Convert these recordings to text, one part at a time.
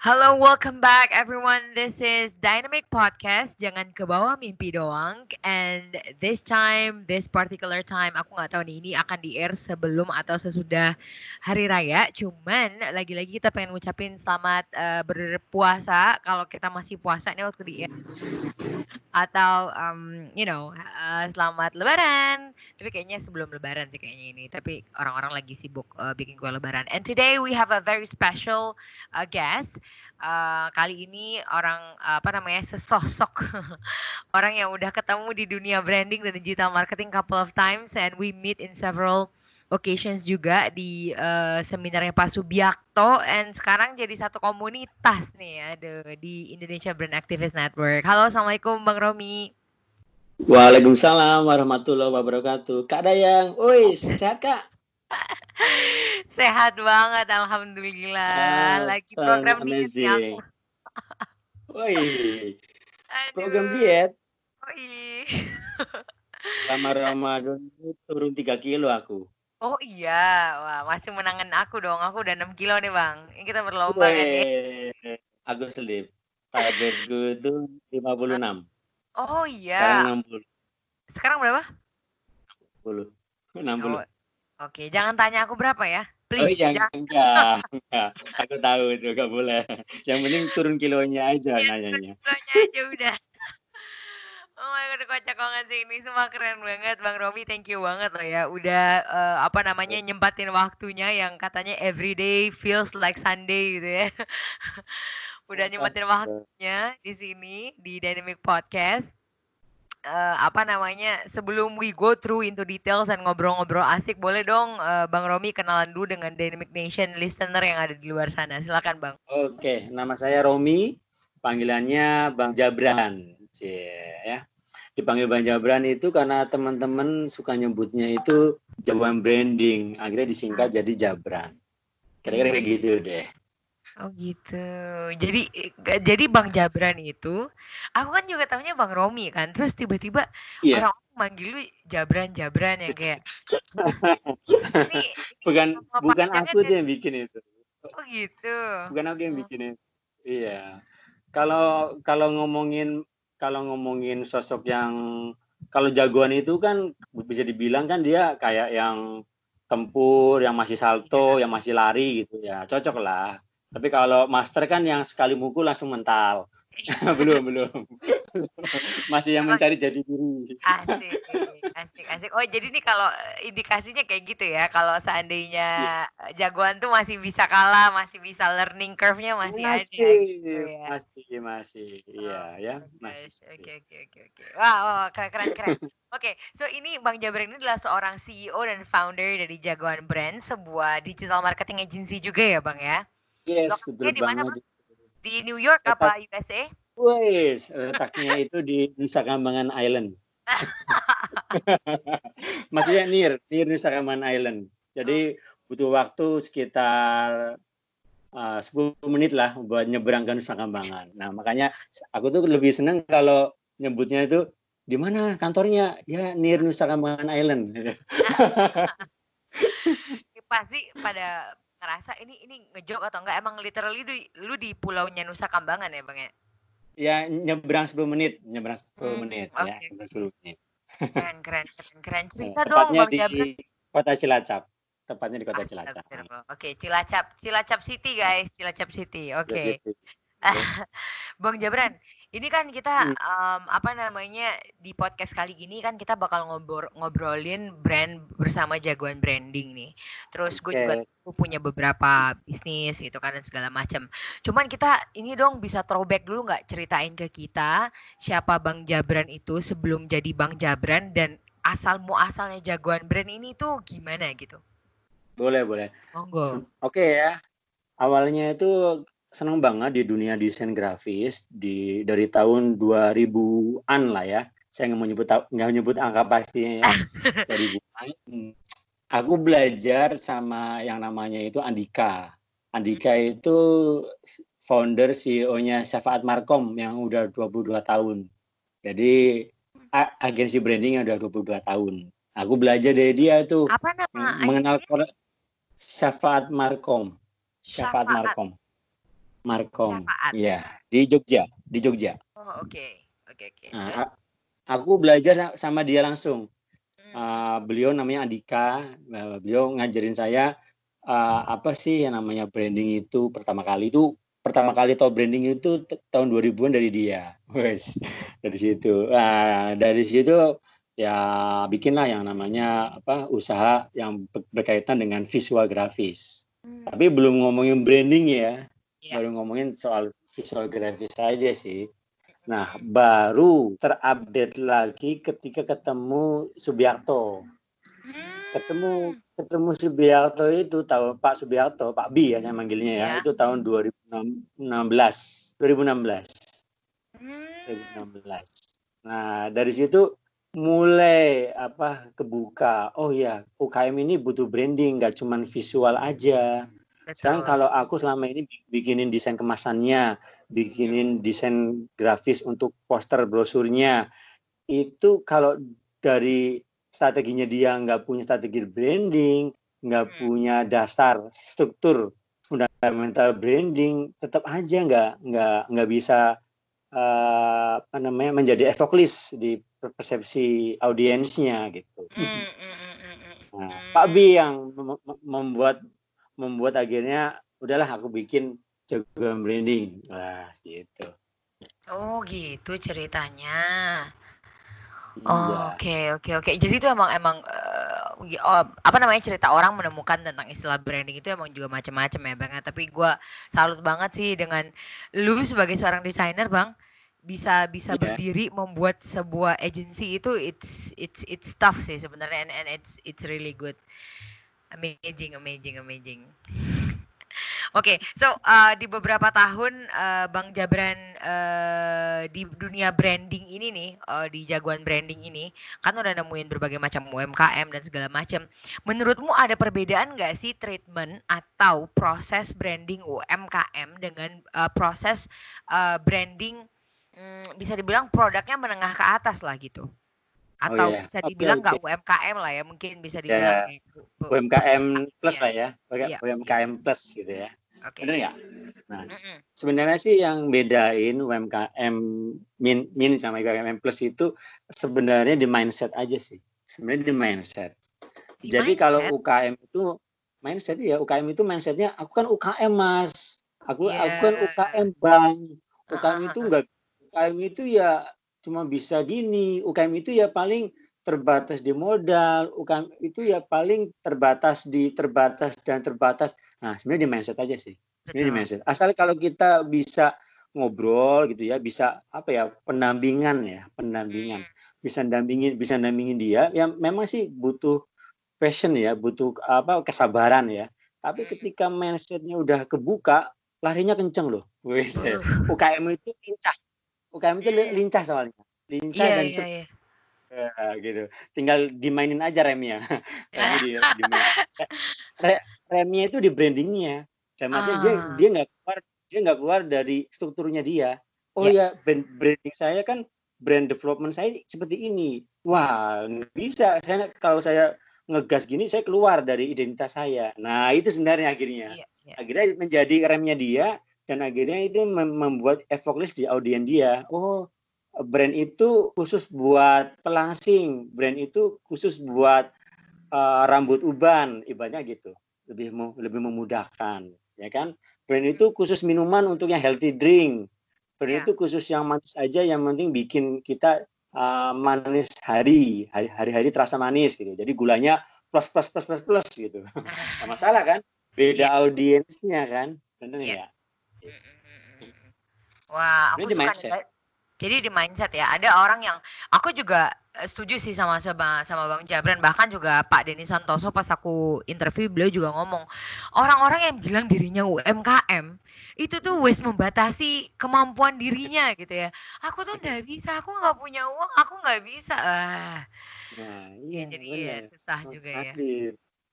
Hello, welcome back everyone. This is Dynamic Podcast. Jangan ke bawah mimpi doang. And this time, this particular time, aku nggak tahu nih ini akan di air sebelum atau sesudah hari raya. Cuman lagi-lagi kita pengen ngucapin selamat uh, berpuasa. Kalau kita masih puasa nih waktu di air. Atau um, you know, uh, selamat Lebaran. Tapi kayaknya sebelum Lebaran sih kayaknya ini. Tapi orang-orang lagi sibuk uh, bikin kue Lebaran. And today we have a very special uh, guest uh, kali ini orang apa namanya sesosok orang yang udah ketemu di dunia branding dan digital marketing couple of times and we meet in several occasions juga di uh, seminarnya Pak Subiakto and sekarang jadi satu komunitas nih ada di Indonesia Brand Activist Network. Halo, assalamualaikum Bang Romi. Waalaikumsalam warahmatullahi wabarakatuh. Kak Dayang, woi sehat kak? Sehat banget, alhamdulillah. Ah, Lagi program diet nih aku. Woi, program diet? Woi. Lama Ramadan ini turun 3 kilo aku. Oh iya, wah masih menangan aku dong. Aku udah 6 kilo nih bang. Ini kita berlomba kan ya? Aku selip. Target gue itu 56. Oh iya. Sekarang 60. Sekarang berapa? 60. 60. Oh, Oke, jangan tanya aku berapa ya. Please. Oh iya, enggak, enggak, enggak. Aku tahu itu enggak boleh. Yang penting turun kilonya aja ya, nanyanya. Kilonya aja udah. Oh my god, kocak banget sih ini semua keren banget Bang Romi, thank you banget loh ya udah uh, apa namanya nyempatin waktunya yang katanya everyday feels like Sunday gitu ya. udah nyempatin waktunya di sini di Dynamic Podcast uh, apa namanya sebelum we go through into details dan ngobrol-ngobrol asik boleh dong uh, Bang Romi kenalan dulu dengan Dynamic Nation listener yang ada di luar sana. Silakan Bang. Oke nama saya Romi panggilannya Bang Jabran. Ya. Dipanggil Bang Jabran itu karena teman-teman suka nyebutnya itu Jabran branding. Akhirnya disingkat jadi Jabran. Kira-kira kayak gitu deh. Oh gitu. Jadi jadi Bang Jabran itu, aku kan juga tahunya Bang Romi kan. Terus tiba-tiba yeah. orang manggil lu Jabran Jabran ya kayak. ini, bukan bukan aku tuh yang bikin itu. Oh gitu. Bukan aku yang oh. bikin itu. Iya. Kalau kalau ngomongin kalau ngomongin sosok yang kalau jagoan itu kan bisa dibilang kan dia kayak yang tempur, yang masih salto, yeah. yang masih lari gitu ya. Cocok lah tapi kalau master kan yang sekali mukul langsung mental. belum, belum. Masih yang mencari jati diri. Asik, asik, asik. Oh, jadi nih kalau eh, indikasinya kayak gitu ya. Kalau seandainya yeah. jagoan tuh masih bisa kalah, masih bisa learning curve-nya masih, masih ada gitu ya. Masih, masih. Iya, oh, ya, masih. Oke, oke, oke, oke. Wah, keren, keren, keren. Oke, okay, so ini Bang Jabir ini adalah seorang CEO dan founder dari Jagoan Brand, sebuah digital marketing agency juga ya, Bang ya? Yes, betul banget. Di New York Letak, apa USA? Wes, letaknya itu di Nusa Kambangan Island. Maksudnya near, near Nusa Kambangan Island. Jadi oh. butuh waktu sekitar uh, 10 menit lah buat nyebrang ke Nusa Kambangan. Nah, makanya aku tuh lebih senang kalau nyebutnya itu di mana kantornya? Ya, near Nusa Kambangan Island. Pasti pada ngerasa ini ini ngejok atau enggak emang literally lu, lu di pulaunya Nusa Kambangan ya bang ya? Ya nyebrang 10 menit, nyebrang 10 hmm, menit okay. ya, 10 menit. Keren, keren, keren, keren. Cerita dong Bang Jabran. di Kota Cilacap. Tepatnya di Kota Cilacap. Oke, okay, Cilacap, Cilacap City guys, Cilacap City. Oke. Okay. Bang Jabran, Ini kan kita um, apa namanya di podcast kali ini kan kita bakal ngobrol ngobrolin brand bersama jagoan branding nih. Terus gue juga punya beberapa bisnis gitu kan dan segala macam. Cuman kita ini dong bisa throwback dulu nggak ceritain ke kita siapa Bang Jabran itu sebelum jadi Bang Jabran dan asal muasalnya jagoan brand ini tuh gimana gitu? Boleh boleh. Monggo. Oke okay ya. Awalnya itu senang banget di dunia desain grafis di dari tahun 2000-an lah ya. Saya nggak mau nyebut nggak nyebut angka pastinya ya. 2000-an. Hmm. Aku belajar sama yang namanya itu Andika. Andika itu founder CEO-nya Syafaat Markom yang udah 22 tahun. Jadi agensi branding yang udah 22 tahun. Aku belajar dari dia itu Apa nama mengenal Syafaat Markom. Syafaat, Syafaat. Markom. Markom. Iya, di Jogja, di Jogja. Oh, oke. Okay. Oke, okay, oke. Okay. Nah, aku belajar sama dia langsung. Hmm. Uh, beliau namanya Andika. Uh, beliau ngajarin saya uh, apa sih yang namanya branding itu pertama kali itu pertama kali tahu branding itu tahun 2000-an dari dia. Wes. dari situ. Nah, dari situ ya bikinlah yang namanya apa usaha yang berkaitan dengan visual grafis. Hmm. Tapi belum ngomongin branding ya yeah. baru ngomongin soal visual grafis aja sih. Nah, baru terupdate lagi ketika ketemu Subiakto. Ketemu hmm. ketemu Subiakto itu tahun Pak Subiakto, Pak B ya saya manggilnya ya, yeah. itu tahun 2016. 2016. Hmm. 2016. Nah, dari situ mulai apa kebuka. Oh ya, UKM ini butuh branding, nggak cuman visual aja sekarang kalau aku selama ini bikinin desain kemasannya, bikinin desain grafis untuk poster brosurnya, itu kalau dari strateginya dia nggak punya strategi branding, nggak hmm. punya dasar struktur fundamental branding, tetap aja nggak nggak nggak bisa uh, apa namanya menjadi evoklis di persepsi audiensnya gitu. Hmm, hmm, nah, Pak B yang membuat membuat akhirnya udahlah aku bikin jagoan branding lah gitu oh gitu ceritanya Oh, oke oke oke. Jadi itu emang emang uh, oh, apa namanya cerita orang menemukan tentang istilah branding itu emang juga macam-macam ya bang. Tapi gue salut banget sih dengan lu sebagai seorang desainer bang bisa bisa yeah. berdiri membuat sebuah agency itu it's it's it's tough sih sebenarnya and, and it's it's really good. Amazing, amazing, amazing. Oke, okay, so uh, di beberapa tahun uh, Bang Jabran uh, di dunia branding ini nih, uh, di jagoan branding ini, kan udah nemuin berbagai macam UMKM dan segala macam. Menurutmu ada perbedaan nggak sih treatment atau proses branding UMKM dengan uh, proses uh, branding um, bisa dibilang produknya menengah ke atas lah gitu? Oh, atau oh, iya. bisa dibilang nggak okay, okay. UMKM lah ya mungkin bisa ya, dibilang yeah. gitu. UMKM plus ya. lah ya yeah. UMKM plus gitu ya okay. benar ya nah mm -mm. sebenarnya sih yang bedain UMKM min min sama UMKM plus itu sebenarnya di mindset aja sih sebenarnya di mindset di jadi mindset? kalau UKM itu mindset ya UKM itu mindsetnya aku kan UKM mas aku yeah. aku kan UKM bang UKM itu enggak UKM itu ya cuma bisa gini. UKM itu ya paling terbatas di modal, UKM itu ya paling terbatas di terbatas dan terbatas. Nah, sebenarnya di mindset aja sih. Sebenarnya di mindset. Asal kalau kita bisa ngobrol gitu ya, bisa apa ya, pendampingan ya, pendampingan. Bisa dampingin, bisa dampingin dia. Ya memang sih butuh passion ya, butuh apa kesabaran ya. Tapi ketika mindsetnya udah kebuka, larinya kenceng loh. UKM itu lincah UKM itu lincah soalnya, lincah yeah, dan yeah, yeah. Ya, gitu. Tinggal dimainin aja remnya. remnya di, di Re, remnya itu di brandingnya. Dan ah. dia dia nggak keluar dia nggak keluar dari strukturnya dia. Oh yeah. ya brand, branding saya kan brand development saya seperti ini. Wah nggak bisa. Saya kalau saya ngegas gini saya keluar dari identitas saya. Nah itu sebenarnya akhirnya. Yeah, yeah. Akhirnya menjadi remnya dia dan akhirnya itu membuat effortless di audien dia. Oh brand itu khusus buat pelangsing brand itu khusus buat uh, rambut uban ibaratnya gitu. Lebih lebih memudahkan ya kan? Brand itu khusus minuman untuk yang healthy drink. Brand Iya. itu khusus yang manis aja yang penting bikin kita uh, manis hari hari hari terasa manis gitu. Jadi gulanya plus plus plus plus plus gitu. Nggak masalah kan? Beda Iya. audiensnya kan? Benar Iya. ya Wah, aku Ini suka mindset. Jadi di mindset ya. Ada orang yang aku juga eh, setuju sih sama sama, sama Bang Jabran. Bahkan juga Pak Denny Santoso pas aku interview beliau juga ngomong orang-orang yang bilang dirinya UMKM itu tuh wis membatasi kemampuan dirinya gitu ya. Aku tuh nggak bisa, aku nggak punya uang, aku nggak bisa. Ah, nah ya, iya jadi iya, susah juga ya.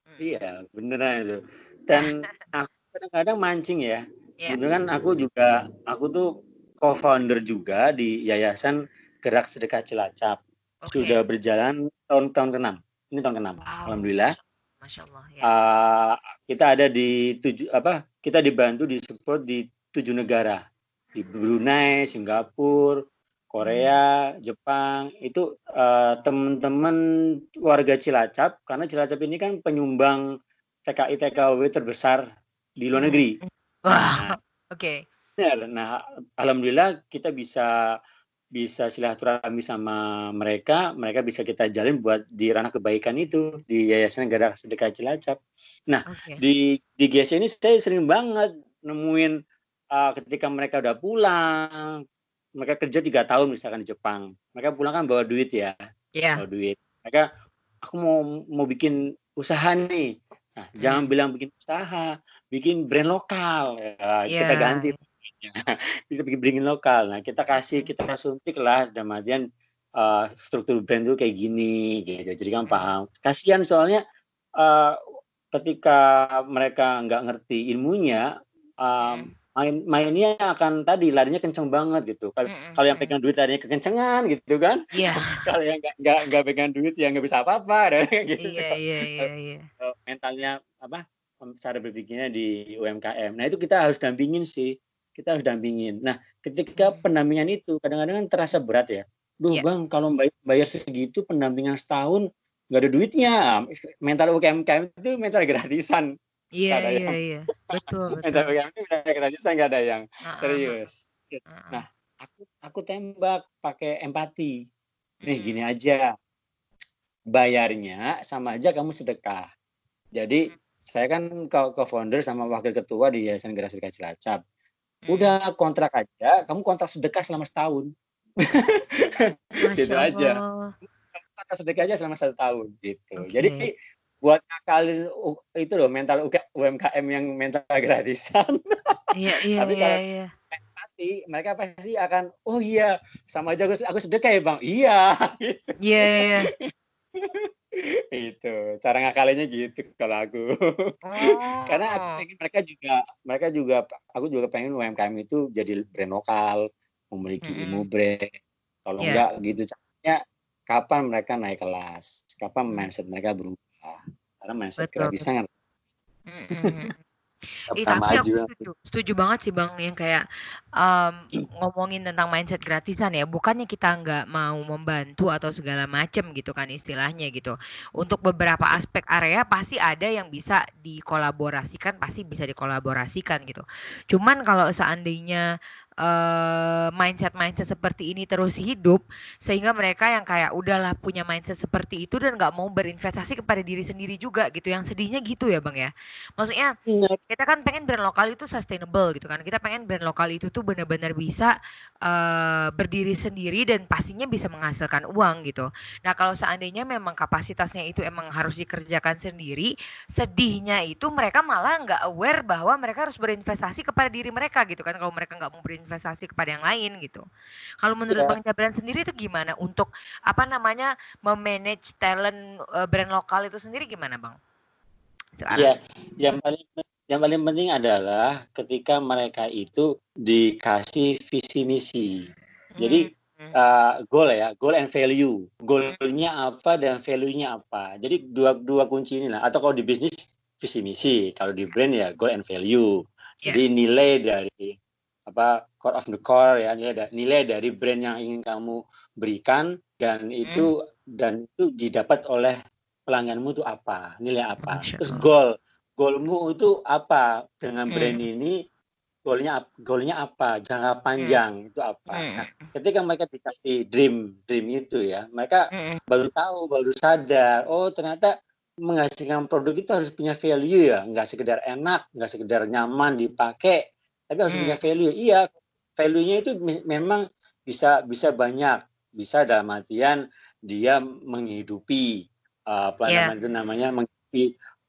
Mm. iya beneran itu dan aku kadang-kadang mancing ya Iya. Kebetulan aku juga aku tuh co-founder juga di Yayasan Gerak Sedekah Cilacap. Oke. Sudah berjalan tahun-tahun ke-6. Ini tahun ke-6. Wow. Alhamdulillah. Masya Allah. Ya. Uh, kita ada di tujuh apa? Kita dibantu di support di tujuh negara. Di Brunei, Singapura, Korea, Jepang. Itu uh, teman-teman warga Cilacap karena Cilacap ini kan penyumbang TKI TKW terbesar di luar negeri. Wah. Oke. Benar. Nah, alhamdulillah kita bisa bisa silaturahmi sama mereka, mereka bisa kita jalin buat di ranah kebaikan itu di Yayasan Gerak Sedekah Cilacap. Nah, Oke. di di GS ini saya sering banget nemuin uh, ketika mereka udah pulang, mereka kerja tiga tahun misalkan di Jepang, mereka pulang kan bawa duit ya, Iya. bawa duit. Mereka aku mau mau bikin usaha nih. Nah, jangan Hmm. bilang bikin usaha, bikin brand lokal. Ya, kita Iya. ganti kita bikin branding lokal. Nah, kita kasih, kita suntik lah dalam artian uh, struktur brand itu kayak gini gitu. Jadi kan paham. Kasihan soalnya uh, ketika mereka nggak ngerti ilmunya, um, main mainnya akan tadi larinya kenceng banget gitu. Kalau Mhm, kalau yang mhm. pegang duit larinya kekencengan gitu kan. Iya. Kalau yang nggak nggak pegang duit ya nggak bisa apa-apa gitu. Iya, iya, iya, iya. Kalau mentalnya apa cara berpikirnya di UMKM. Nah itu kita harus dampingin sih, kita harus dampingin. Nah ketika Hmm. pendampingan itu kadang-kadang kan terasa berat ya. Duh Iya. bang kalau bay- bayar segitu pendampingan setahun nggak ada duitnya. Mental UMKM itu mental gratisan. Iya, iya, iya. Betul, mental. UMKM itu mental gratisan nggak ada yang Heeh, serius. Nah aku aku tembak pakai empati. Nih Mhm. gini aja, bayarnya sama aja kamu sedekah. Jadi Mhm. Saya kan ke founder sama wakil ketua di Yayasan Gerak Sedekah Cilacap. Mhm. Udah kontrak aja, kamu kontrak sedekah selama setahun. gitu aja. Kontrak sedekah aja selama satu tahun gitu. Oke. Jadi buat ngakalin itu loh mental UMKM yang mental gratisan. Iya, iya, Tapi iya, iya. mereka pasti akan oh iya sama aja aku, aku sedekah ya bang. Iya gitu. Iya, iya. Itu cara ngakalinnya gitu kalau aku karena aku Oh. pengen mereka juga mereka juga aku juga pengen UMKM itu jadi brand lokal memiliki Mm-mm. ilmu brand kalau Iya. enggak gitu caranya kapan mereka naik kelas kapan Hmm. mindset mereka berubah karena mindset Betul, gratisan kan. Ih, pernah tapi aku setuju, setuju banget sih Bang yang kayak em, ngomongin tentang mindset gratisan ya. Bukannya kita nggak mau membantu atau segala macem gitu kan istilahnya gitu. Untuk beberapa aspek area pasti ada yang bisa dikolaborasikan, pasti bisa dikolaborasikan gitu. Cuman kalau seandainya eh, mindset-mindset seperti ini terus hidup, sehingga mereka yang kayak udahlah punya mindset seperti itu dan nggak mau berinvestasi kepada diri sendiri juga gitu. Yang sedihnya gitu ya Bang ya. Maksudnya kita kan pengen brand lokal itu sustainable gitu kan. Kita pengen brand lokal itu tuh benar-benar bisa eh, berdiri sendiri dan pastinya bisa menghasilkan uang gitu. Nah kalau seandainya memang kapasitasnya itu emang harus dikerjakan sendiri, sedihnya itu mereka malah nggak aware bahwa mereka harus berinvestasi kepada diri mereka gitu kan. Kalau mereka nggak mau berinvestasi kepada yang lain gitu. Kalau menurut Iya. Bang Jabran sendiri itu gimana untuk apa namanya memanage talent eh, brand lokal itu sendiri gimana Bang? Iya, yang paling yang paling penting adalah ketika mereka itu dikasih visi misi. Jadi Hmm. uh, goal ya, goal and value. Goalnya apa dan value-nya apa. Jadi dua dua kunci ini lah. Atau kalau di bisnis visi misi, kalau di brand ya goal and value. Ya. Jadi nilai dari apa core of the core ya nilai, nilai dari brand yang ingin kamu berikan dan itu dan itu didapat oleh pelangganmu itu apa nilai apa. Terus goal goalmu itu apa? Dengan Hmm. brand ini goalnya goalnya apa? Jangka panjang hmm. itu apa? Nah, ketika mereka dikasih dream dream itu ya mereka hmm. baru tahu baru sadar oh ternyata menghasilkan produk itu harus punya value ya. Nggak sekedar enak nggak sekedar nyaman dipakai tapi harus hmm. punya value iya value-nya itu memang bisa bisa banyak bisa dalam artian dia menghidupi uh, apa yeah. namanya itu namanya menghidupi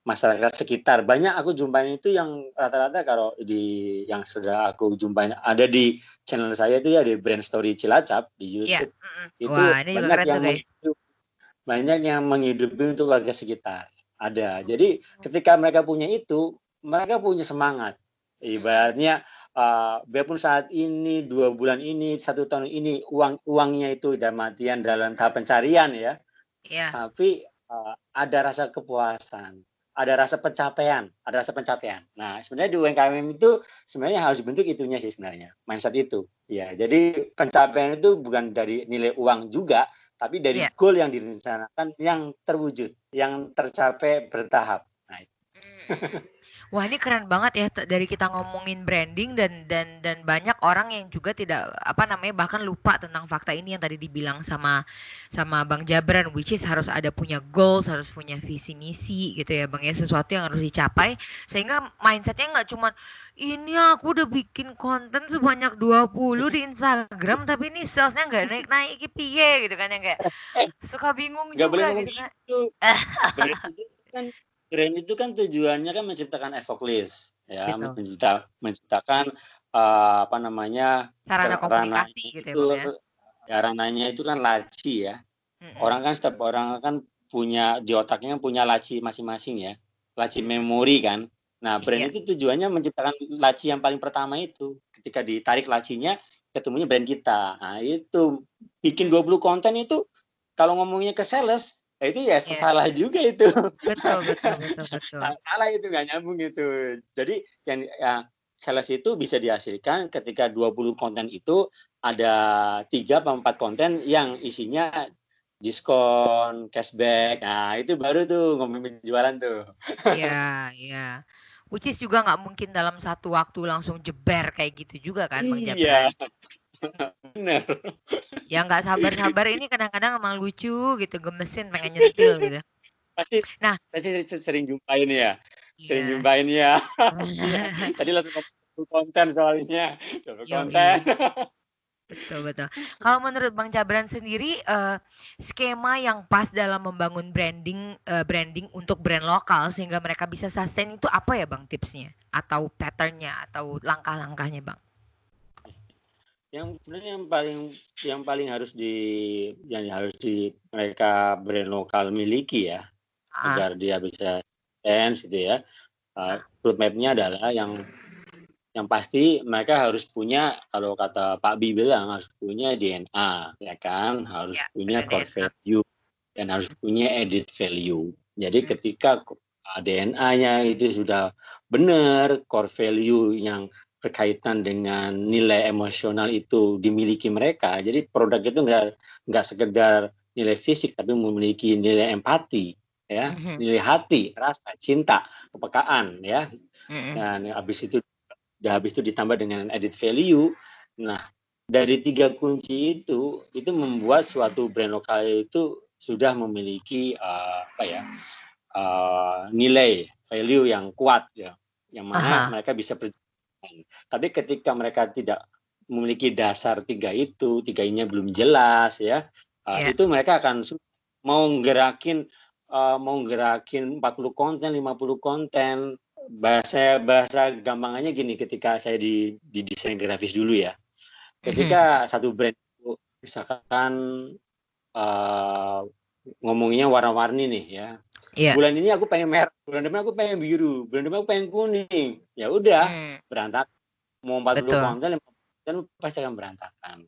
masyarakat sekitar. Banyak aku jumpain itu yang rata-rata kalau di yang sudah aku jumpain ada di channel saya itu ya di Brand Story Cilacap di iya. YouTube. Yeah. Itu Wah, ini banyak yang menghidupi, banyak yang menghidupi untuk warga sekitar. Ada. Jadi ketika mereka punya itu, mereka punya semangat. Ibaratnya uh, biarpun saat ini dua bulan ini satu tahun ini uang uangnya itu udah matian dalam tahap pencarian ya. Yeah. Tapi uh, ada rasa kepuasan ada rasa pencapaian, ada rasa pencapaian. Nah, sebenarnya di UMKM itu sebenarnya harus dibentuk itunya sih sebenarnya, mindset itu. Ya, jadi pencapaian itu bukan dari nilai uang juga, tapi dari yeah. goal yang direncanakan yang terwujud, yang tercapai bertahap. Nah, mm. Wah ini keren banget ya dari kita ngomongin branding dan dan dan banyak orang yang juga tidak apa namanya bahkan lupa tentang fakta ini yang tadi dibilang sama sama Bang Jabran which is harus ada punya goals harus punya visi misi gitu ya Bang ya sesuatu yang harus dicapai sehingga mindsetnya nggak cuma ini aku udah bikin konten sebanyak 20 di Instagram tapi ini salesnya nggak naik naik piye gitu kan yang kayak suka bingung gak juga boleh gitu kan. Gitu. kan Brand itu kan tujuannya kan menciptakan evoklis ya, gitu. mencipta, menciptakan uh, apa namanya sarana komunikasi gitu ya, itu, ya. ya rananya itu kan laci ya. Mm-hmm. Orang kan setiap orang kan punya di otaknya kan punya laci masing-masing ya. Laci memori kan. Nah, brand iya. itu tujuannya menciptakan laci yang paling pertama itu. Ketika ditarik lacinya, ketemunya brand kita. Nah, itu bikin 20 konten itu kalau ngomongnya ke sales, Nah, itu ya yeah. salah juga itu. Betul, betul, betul, betul. salah itu nggak nyambung itu. Jadi yang ya, sales itu bisa dihasilkan ketika 20 konten itu ada tiga atau empat konten yang isinya diskon, cashback. Nah, itu baru tuh ngomongin penjualan tuh. Iya, iya. Which is juga nggak mungkin dalam satu waktu langsung jeber kayak gitu juga kan, Bang Iya. Bener. Yang nggak sabar-sabar ini kadang-kadang emang lucu gitu, gemesin pengen nyentil gitu. Pasti nah, pasti sering jumpain ya. Sering yeah. jumpain ya. Tadi langsung konten soalnya. konten. Betul betul. Kalau menurut Bang Cabran sendiri uh, skema yang pas dalam membangun branding uh, branding untuk brand lokal sehingga mereka bisa sustain itu apa ya Bang tipsnya atau patternnya atau langkah-langkahnya Bang? Yang sebenarnya yang paling yang paling harus di yang harus di mereka brand lokal miliki ya. Ah. agar dia bisa dance gitu ya. Uh, roadmapnya adalah yang yang pasti mereka harus punya kalau kata Pak Bi bilang harus punya DNA ya kan? Harus ya, punya core value dan harus punya edit value. Jadi hmm. ketika DNA-nya itu sudah benar core value yang berkaitan dengan nilai emosional itu dimiliki mereka. Jadi produk itu enggak enggak sekedar nilai fisik tapi memiliki nilai empati ya, mm-hmm. nilai hati, rasa, cinta, kepekaan ya. Mm-hmm. Dan habis itu habis itu ditambah dengan edit value. Nah, dari tiga kunci itu itu membuat suatu brand lokal itu sudah memiliki uh, apa ya? Uh, nilai value yang kuat ya yang mana Aha. mereka bisa tapi ketika mereka tidak memiliki dasar tiga itu, tiga ini belum jelas ya, yeah. itu mereka akan mau gerakin uh, mau gerakin 40 konten, 50 konten. Bahasa bahasa gampangannya gini ketika saya di di desain grafis dulu ya. Ketika mm-hmm. satu brand misalkan uh, ngomongnya warna-warni nih ya. Yeah. Bulan ini aku pengen merah, bulan depan aku pengen biru, bulan depan aku pengen kuning. Ya udah, hmm. berantakan. Mau 40 Betul. konten, konten pasti akan berantakan.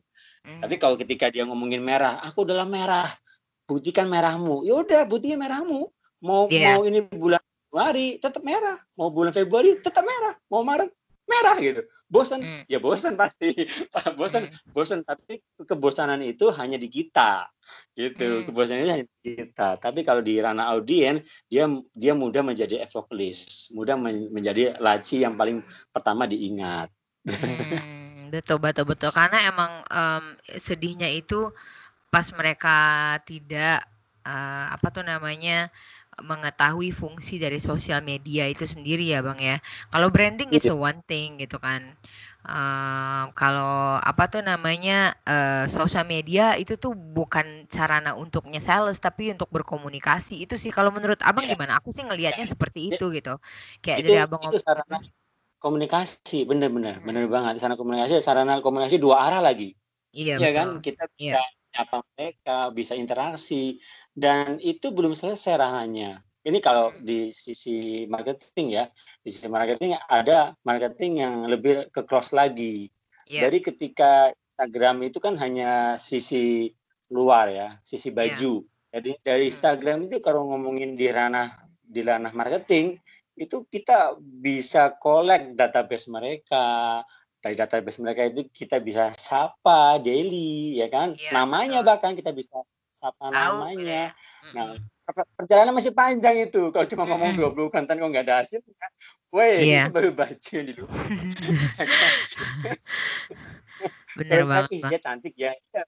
Hmm. Tapi kalau ketika dia ngomongin merah, aku adalah merah. Buktikan merahmu. Ya udah, buktikan merahmu. Mau yeah. mau ini bulan Januari tetap merah, mau bulan Februari tetap merah, mau Maret merah gitu. Bosan, hmm. ya bosan pasti. bosan, hmm. bosan. Tapi kebosanan itu hanya di kita, gitu. Hmm. Kebosanan itu hanya di kita. Tapi kalau di ranah audien, dia dia mudah menjadi evokelis, mudah men menjadi laci yang paling pertama diingat. Hmm, betul betul betul karena emang um, sedihnya itu pas mereka tidak uh, apa tuh namanya mengetahui fungsi dari sosial media itu sendiri ya bang ya. Kalau branding is Iya. one thing gitu kan. Uh, kalau apa tuh namanya uh, sosial media itu tuh bukan sarana untuknya sales tapi untuk berkomunikasi itu sih kalau menurut abang Iya. gimana? Aku sih ngelihatnya Iya. seperti itu gitu. Kayak Itu dari abang itu ngomong sarana komunikasi, bener-bener, Hmm. bener banget. Sarana komunikasi, sarana komunikasi dua arah lagi. Iya betul. kan? Kita Iya. bisa nyapa mereka, bisa interaksi, dan itu belum selesai ranahnya. Ini kalau Hmm. di sisi marketing ya, di sisi marketing ada marketing yang lebih ke cross lagi. Iya. Dari ketika Instagram itu kan hanya sisi luar ya, sisi Iya. baju. Jadi dari Hmm. Instagram itu kalau ngomongin di ranah di ranah marketing itu kita bisa collect database mereka. Dari database mereka itu kita bisa sapa daily ya kan. Iya, Namanya betul. bahkan kita bisa sapa gitu namanya. ya. Nah, perjalanan masih panjang itu. Kalau cuma ngomong Mm-mm. 20 konten kok nggak ada hasil, weh Iya. itu baru yang di luar. Ya kan? Bener Baru banget bang. dia cantik ya. Ya,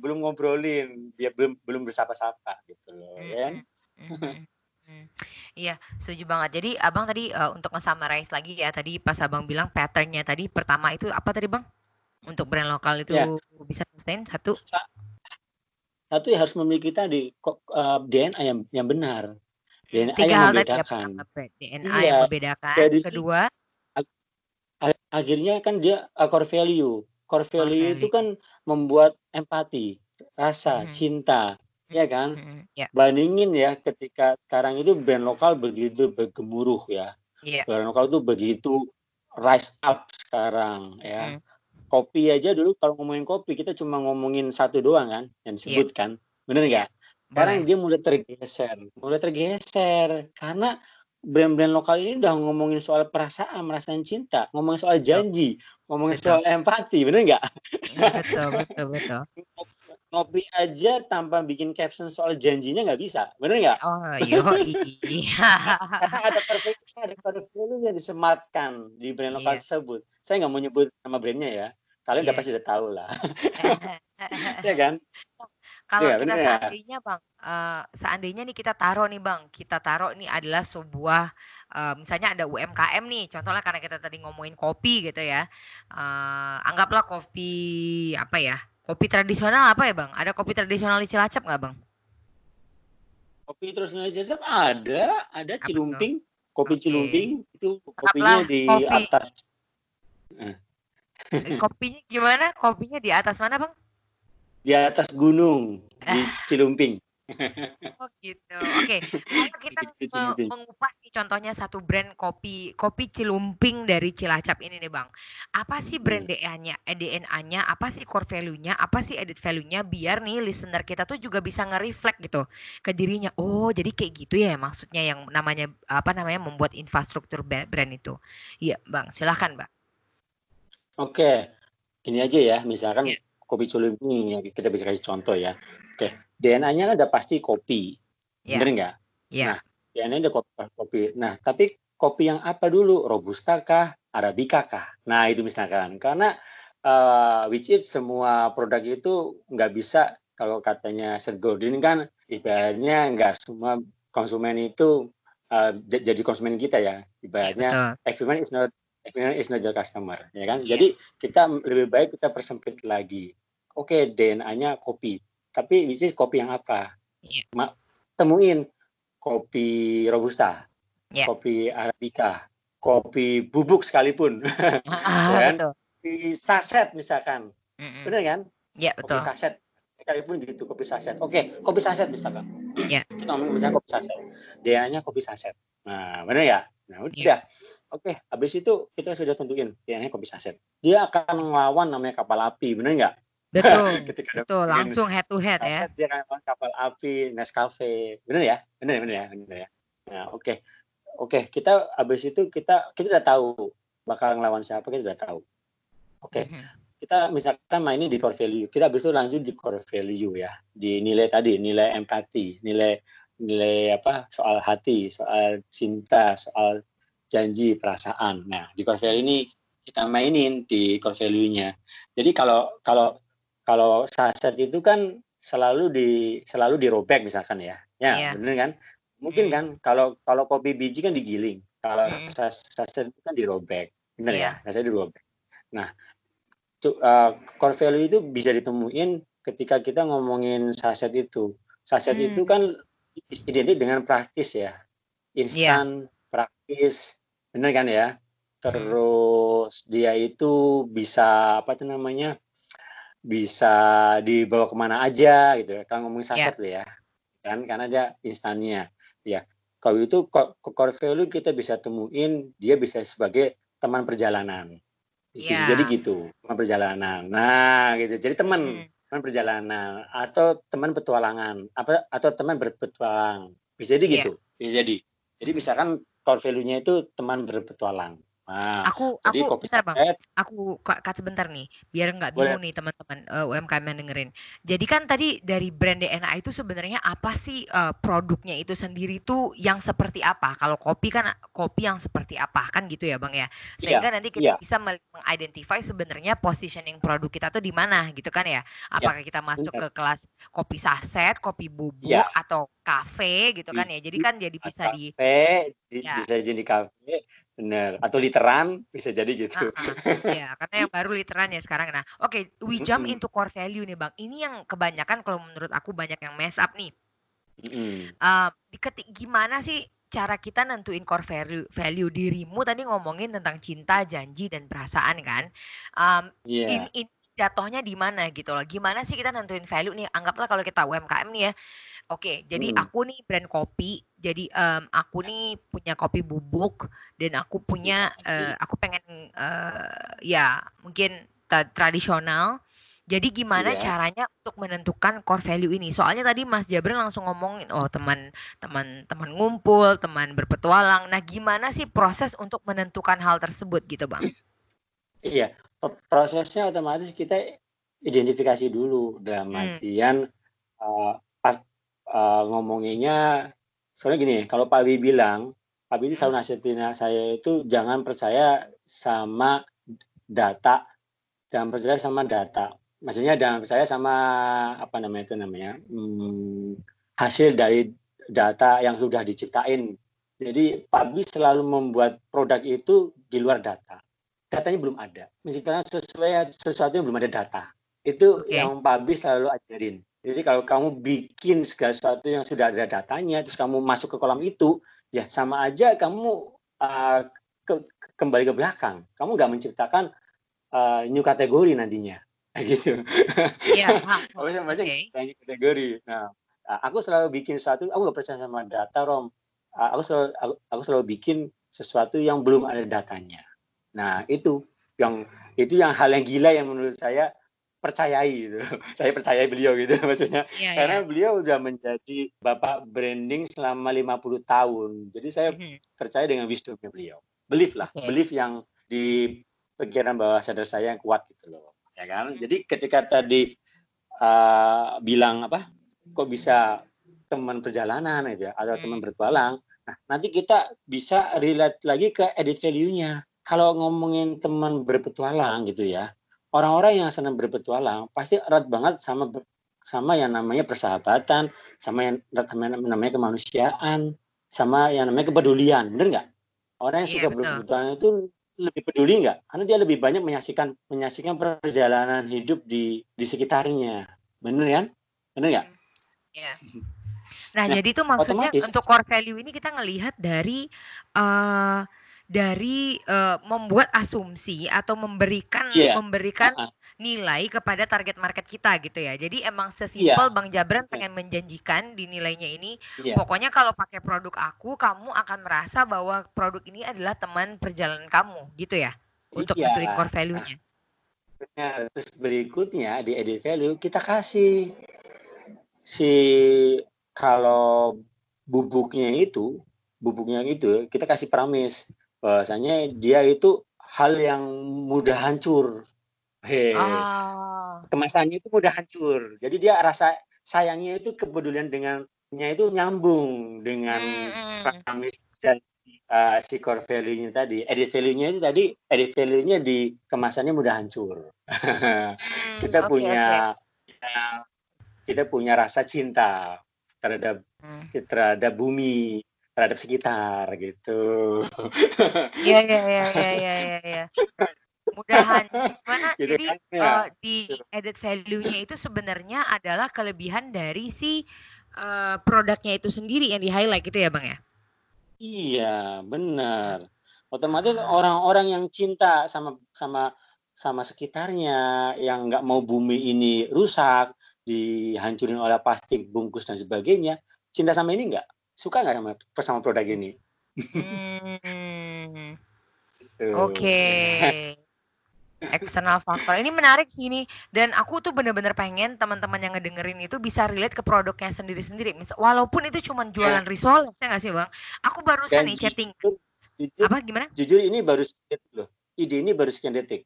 belum ngobrolin, dia belum belum bersapa-sapa gitu loh, ya kan? Mm-mm. Mhm. Mm. Iya, setuju banget. Jadi abang tadi uh, untuk nge-summarize lagi ya tadi pas abang bilang patternnya tadi pertama itu apa tadi bang? Untuk brand lokal itu Ya. bisa sustain satu. Satu ya harus memiliki tadi kok uh, DNA yang yang benar. Hmm, DNA tiga yang tadi ya membedakan. DNA Iya. yang membedakan. Situ Kedua ag- ag- akhirnya kan dia uh, core value. Core value itu value. kan membuat empati, rasa, Mhm. cinta, ya kan? Mhm. Ya, Bandingin ya ketika sekarang itu brand lokal begitu bergemuruh ya. iya. Brand lokal itu begitu rise up sekarang ya. Mhm. Kopi aja dulu kalau ngomongin kopi kita cuma ngomongin satu doang kan yang Iya. disebutkan. Bener Iya. nggak? Sekarang Boleh. dia mulai tergeser, mulai tergeser karena brand-brand lokal ini udah ngomongin soal perasaan, perasaan cinta, ngomongin soal janji, ngomongin Betul. soal empati, bener nggak? Betul, betul, betul. Ngopi aja tanpa bikin caption soal janjinya nggak bisa, bener nggak? Oh, yoi. Karena ada core ada value yang disematkan di brand lokal Iya. tersebut. Saya nggak mau nyebut nama brandnya ya. Kalian udah Iya. pasti udah tahu lah, ya kan? Kalau Iya kita bener ya. seandainya Bang, eee, seandainya nih kita taruh nih Bang, kita taruh nih adalah sebuah, eee, misalnya ada UMKM nih, contohnya karena kita tadi ngomongin kopi gitu ya, eee, anggaplah kopi apa ya, kopi tradisional apa ya Bang? Ada kopi tradisional di Cilacap nggak Bang? Kopi terus Indonesia ada, ada Apa? Cilumping, kopi Oke. Cilumping itu kopinya di kopi atas. eee, kopinya gimana? Kopinya di atas mana Bang? Di atas gunung di Cilumping. Oh gitu, oke. Kalau kita nge Cilumping. mengupas nih contohnya satu brand kopi kopi Cilumping dari Cilacap ini nih Bang. Apa sih brand Hmm. DNA eh, DNA-nya, apa sih core value-nya, apa sih added value-nya biar nih listener kita tuh juga bisa nge-reflect gitu ke dirinya. Oh, jadi kayak gitu ya maksudnya yang namanya apa namanya membuat infrastruktur brand itu. Iya, Bang. Silahkan, Mbak. Oke, ini aja ya, misalkan Iya. kopi Cilumping yang kita bisa kasih contoh ya. Oke, DNA-nya kan udah pasti kopi, Iya. bener nggak? Iya. Nah, DNA udah kopi, kopi. Nah, tapi kopi yang apa dulu? Robusta kah? Arabica kah? Nah, itu misalkan. Karena uh, which is semua produk itu nggak bisa kalau katanya Seth Godin kan ibaratnya nggak semua konsumen itu uh, jadi konsumen kita ya. Iya, Ibaratnya betul. everyone is not everyone is not your customer, ya kan? Iya. Jadi kita lebih baik kita persempit lagi. Oke, DNA-nya kopi. Tapi which is kopi yang apa? Iya. Ma- temuin kopi robusta, Iya. kopi arabica, kopi bubuk sekalipun, Heeh, ya kan? betul. Kopi saset misalkan, Mhm. bener kan? Iya, Kopi betul. saset, sekalipun gitu kopi saset. Oke, kopi saset misalkan. Iya. Kita ngomong misalnya kopi saset, DNA-nya kopi saset. Nah, bener ya? Nah, Iya. udah. Oke, habis itu kita sudah tentuin DNA-nya kopi saset. Dia akan ngelawan namanya kapal api, bener nggak? Betul. Ketika Betul, langsung head to head ya. dia akan ngelawan kapal api, Nescafe, bener ya? Bener, bener ya, bener ya. Nah, oke, oke, kita habis itu kita kita udah tahu bakal ngelawan siapa, kita udah tahu. Oke, Mhm. kita misalkan main di core value, kita habis itu lanjut di core value ya, di nilai tadi, nilai empati, nilai nilai apa soal hati, soal cinta, soal janji, perasaan. Nah, di core value ini kita mainin di core value-nya. Jadi kalau kalau kalau saset itu kan selalu di selalu dirobek misalkan ya. Ya, yeah. bener kan? Mungkin hmm. kan kalau kalau kopi biji kan digiling. Kalau hmm. saset itu kan dirobek. Bener yeah. ya? Saset dirobek. Nah, to, uh, core value itu bisa ditemuin ketika kita ngomongin saset itu. Saset hmm. itu kan identik dengan praktis ya. Instan, yeah. praktis. Bener kan ya? Terus dia itu bisa apa itu namanya? Bisa dibawa ke mana aja gitu. Ya. Kalau ngomongin iya. saset yeah. ya, kan karena dia instannya. Ya, kalau itu core value kita bisa temuin dia bisa sebagai teman perjalanan. Yeah. Bisa jadi gitu, teman perjalanan. Nah, gitu. Jadi teman hmm. teman perjalanan atau teman petualangan apa atau teman berpetualang. Bisa jadi yeah. gitu. Bisa jadi. Jadi misalkan core value-nya itu teman berpetualang. Nah, aku jadi aku bentar bang, aku kata sebentar nih, biar nggak bingung nih teman-teman uh, UMKM yang dengerin. Jadi kan tadi dari brand DNA itu sebenarnya apa sih uh, produknya itu sendiri tuh yang seperti apa? Kalau kopi kan kopi yang seperti apa kan gitu ya bang ya, iya, sehingga yeah, nanti kita yeah. bisa mengidentify sebenarnya positioning produk kita tuh di mana gitu kan ya? Iya, Apakah yeah. kita masuk yeah. ke kelas kopi saset, kopi bubuk yeah. atau kafe gitu kan ya? Jadi kan jadi bisa di kafe, ya. bisa jadi kafe Benar, atau literan bisa jadi gitu. Uh, uh, ya, karena yang baru literan ya sekarang. Nah, oke, okay, we jump into core value nih, Bang. Ini yang kebanyakan kalau menurut aku banyak yang mess up nih. Mm. Uh, ketik gimana sih cara kita nentuin core value, value dirimu tadi ngomongin tentang cinta, janji dan perasaan kan. Um, yeah. in, in, jatuhnya di mana gitu loh. Gimana sih kita nentuin value nih? Anggaplah kalau kita UMKM nih ya, Oke, jadi hmm. aku nih brand kopi. Jadi um, aku nih punya kopi bubuk dan aku punya uh, aku pengen uh, ya mungkin tradisional. Jadi gimana yeah. caranya untuk menentukan core value ini? Soalnya tadi Mas Jabrin langsung ngomongin oh teman teman teman ngumpul, teman berpetualang. Nah, gimana sih proses untuk menentukan hal tersebut gitu, Bang? Iya, prosesnya otomatis kita identifikasi dulu dalam hmm. artian uh, uh, ngomonginnya soalnya gini, kalau Pak Wi bilang, Pak Wi selalu nasihatin saya itu jangan percaya sama data, jangan percaya sama data. Maksudnya jangan percaya sama apa namanya itu namanya hmm, hasil dari data yang sudah diciptain. Jadi Pak Wi selalu membuat produk itu di luar data. Datanya belum ada. Menciptakan sesuai sesuatu yang belum ada data. Itu okay. yang Pak Wi selalu ajarin. Jadi kalau kamu bikin segala sesuatu yang sudah ada datanya, terus kamu masuk ke kolam itu, ya sama aja kamu uh, ke, kembali ke belakang. Kamu nggak menciptakan uh, new kategori nantinya, kayak gitu. Iya. Aja okay. new kategori. Nah, aku selalu bikin sesuatu, aku nggak percaya sama data, Rom. Uh, aku selalu aku, aku selalu bikin sesuatu yang belum ada datanya. Nah, itu yang itu yang hal yang gila yang menurut saya percayai gitu. Saya percaya beliau gitu maksudnya. Yeah, Karena yeah. beliau udah menjadi bapak branding selama 50 tahun. Jadi saya mm-hmm. percaya dengan wisdomnya beliau. Belief lah, okay. belief yang di pikiran bawah sadar saya yang kuat gitu loh. Ya kan? Mm-hmm. Jadi ketika tadi uh, bilang apa? Kok bisa teman perjalanan gitu ya atau mm-hmm. teman bertualang. Nah, nanti kita bisa relate lagi ke edit value-nya. Kalau ngomongin teman berpetualang gitu ya, orang-orang yang senang berpetualang pasti erat banget sama sama yang namanya persahabatan, sama yang namanya kemanusiaan, sama yang namanya kepedulian, bener nggak? Orang yang iya, suka betul. berpetualang itu lebih peduli nggak? Karena dia lebih banyak menyaksikan menyaksikan perjalanan hidup di di sekitarnya, bener kan? Bener nggak? Iya. Nah, nah, jadi itu maksudnya otomatis, untuk core value ini kita ngelihat dari uh, dari uh, membuat asumsi atau memberikan yeah. memberikan uh -uh. nilai kepada target market kita gitu ya. Jadi emang sesimpel yeah. Bang Jabran pengen menjanjikan di nilainya ini, yeah. pokoknya kalau pakai produk aku, kamu akan merasa bahwa produk ini adalah teman perjalanan kamu, gitu ya, untuk yeah. nentuin core value-nya. Terus berikutnya di edit value kita kasih si kalau bubuknya itu, bubuknya itu kita kasih promise bahwasanya dia itu hal yang mudah hancur. Ah. kemasannya itu mudah hancur. Jadi dia rasa sayangnya itu kepedulian dengannya itu nyambung dengan hmm. hmm. dan uh, si core value-nya tadi, edit value-nya itu tadi, edit value-nya di kemasannya mudah hancur. Hmm, kita oke, punya kita, kita punya rasa cinta terhadap Hmm. terhadap bumi, terhadap sekitar gitu. Iya iya iya iya iya iya. iya. Mudahan gimana Gitu jadi kan, ya. eh, di added value-nya itu sebenarnya adalah kelebihan dari si eh, produknya itu sendiri yang di highlight gitu ya bang ya? Iya, benar. Otomatis orang-orang yang cinta sama sama sama sekitarnya, yang nggak mau bumi ini rusak, dihancurin oleh plastik, bungkus dan sebagainya, cinta sama ini nggak? Suka nggak sama sama produk ini? Hmm, Gitu. Oke. External factor ini menarik sih ini dan aku tuh bener-bener pengen teman-teman yang ngedengerin itu bisa relate ke produknya sendiri-sendiri. Mis- Walaupun itu cuma jualan risol, ya nggak sih bang? Aku barusan nih chatting jujur, apa gimana? jujur ini baru sekian loh. Ide ini baru sekian detik.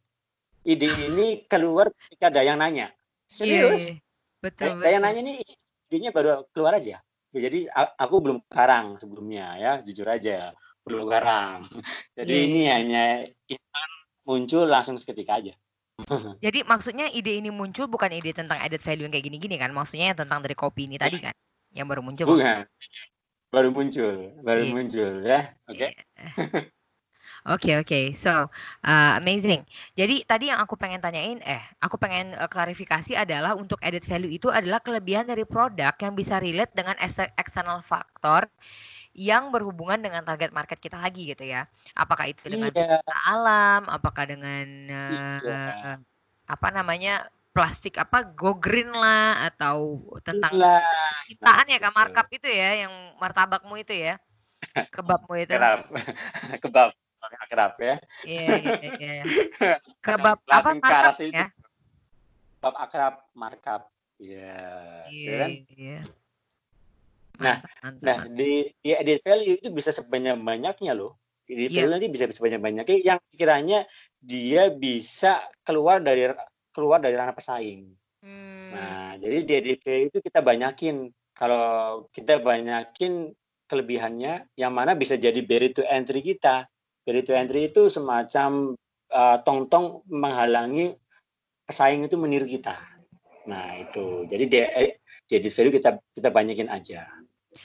Ide ini keluar ketika ada yang nanya. Serius? Iya, betul Ada yang nanya nih idenya baru keluar aja. Jadi aku belum karang sebelumnya ya, jujur aja belum karang. Jadi Iya, ini iya. hanya instan muncul langsung seketika aja. Jadi maksudnya ide ini muncul bukan ide tentang added value yang kayak gini-gini kan? Maksudnya yang tentang dari kopi ini tadi kan? Yang baru muncul. maksudnya. Bukan. Baru muncul, baru Iya. muncul ya. Oke. Iya. Oke oke, so uh, amazing. Jadi tadi yang aku pengen tanyain, eh, aku pengen uh, klarifikasi adalah untuk added value itu adalah kelebihan dari produk yang bisa relate dengan ex- external factor yang berhubungan dengan target market kita lagi gitu ya. Apakah itu dengan Iya. alam, apakah dengan uh, Iya. apa namanya plastik apa go green lah atau tentang Iya. ciptaan ya kak markup itu ya, yang martabakmu itu ya, kebabmu itu. Kebab. Kerap ya. Iya iya iya. Apa ke arah markup ya? Kebab akrab, markup. Iya. Iya kan? iya. Nah, Mantap, mantap, Nah, mantap. di, di edit value itu bisa sebanyak-banyaknya loh. Edit Iya. value nanti bisa sebanyak-banyaknya yang kiranya dia bisa keluar dari keluar dari ranah pesaing. Hmm, Nah, jadi di edit value itu kita banyakin. Kalau kita banyakin kelebihannya, yang mana bisa jadi barrier to entry kita. Barrier to entry itu semacam uh, tong-tong menghalangi pesaing itu meniru kita. Nah, itu. Jadi di, di edit value kita kita banyakin aja.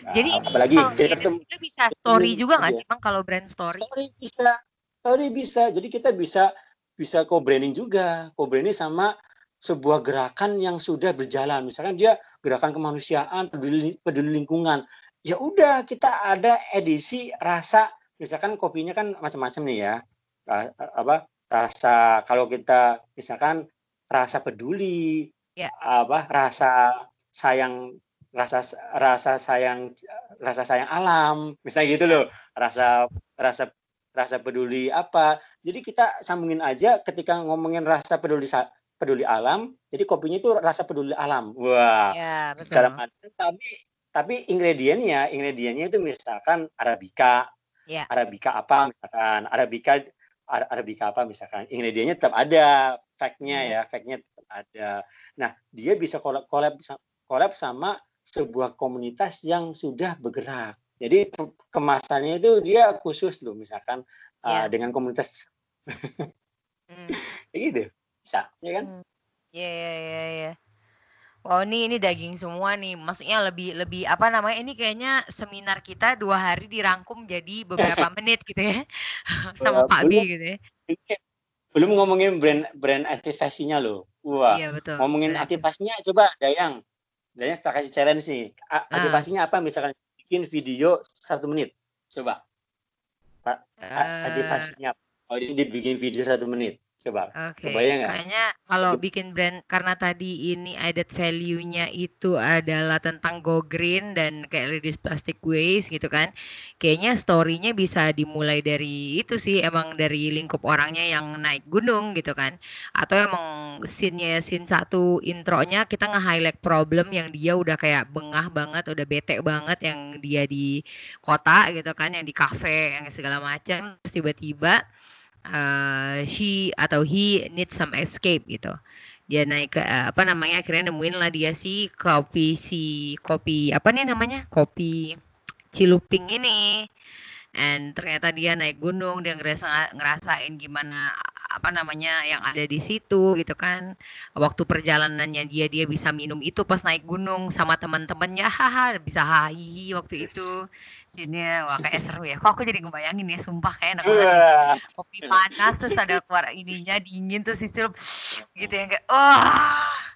Nah, Jadi ini apalagi kita ketemu bisa story juga nggak sih bang kalau brand story? story bisa story bisa jadi kita bisa bisa co-branding juga co-branding sama sebuah gerakan yang sudah berjalan misalkan dia gerakan kemanusiaan peduli peduli lingkungan ya udah kita ada edisi rasa misalkan kopinya kan macam-macam nih ya. Apa rasa kalau kita misalkan rasa peduli Ya. apa rasa sayang rasa rasa sayang rasa sayang alam misalnya gitu loh. Rasa rasa rasa peduli apa. Jadi kita sambungin aja ketika ngomongin rasa peduli peduli alam jadi kopinya itu rasa peduli alam. Wah. Iya betul. dalam arti tapi tapi ingredientnya ingredientnya itu misalkan arabica Iya. arabica apa misalkan arabica Ara- arabica apa misalkan ingredientnya tetap ada fact-nya Iya. ya fact-nya tetap ada nah dia bisa collab collab collab sama sebuah komunitas yang sudah bergerak jadi ke- kemasannya itu dia khusus loh misalkan uh, Iya. dengan komunitas kayak gitu bisa ya kan hmm. Iya iya iya iya. Wow ini ini daging semua nih. Maksudnya lebih lebih apa namanya? Ini kayaknya seminar kita dua hari dirangkum jadi beberapa menit gitu ya, sama Pak B belum gitu ya. belum ngomongin brand brand aktivasinya loh wah Iya betul. ngomongin aktivasinya coba Dayang Dayang tak kasih challenge nih Ah. aktivasinya apa misalkan bikin video satu menit coba A- Eh, aktivasinya oh ini dibikin video satu menit coba Oke, nggak? kayaknya kalau bikin brand karena tadi ini added value-nya itu adalah tentang go green dan kayak reduce plastic waste gitu kan. Kayaknya story-nya bisa dimulai dari itu sih emang dari lingkup orangnya yang naik gunung gitu kan. Atau emang scene-nya scene satu intronya kita nge-highlight problem yang dia udah kayak bengah banget, udah bete banget yang dia di kota gitu kan, yang di cafe, yang segala macam. Terus tiba-tiba eh she atau he need some escape gitu. Dia naik ke eh, apa namanya akhirnya nemuin lah dia si kopi si kopi apa nih namanya kopi Ciluping ini. And ternyata dia naik gunung dia ngerasa ngerasain gimana apa namanya yang ada di situ gitu kan. Waktu perjalanannya dia dia bisa minum itu pas naik gunung sama teman-temannya. Haha bisa hahi waktu itu. Sini wah kayak seru ya. Kok aku jadi ngebayangin ya sumpah kayak enak banget. Kopi panas terus ada keluar ininya dingin terus disuruh gitu ya kayak oh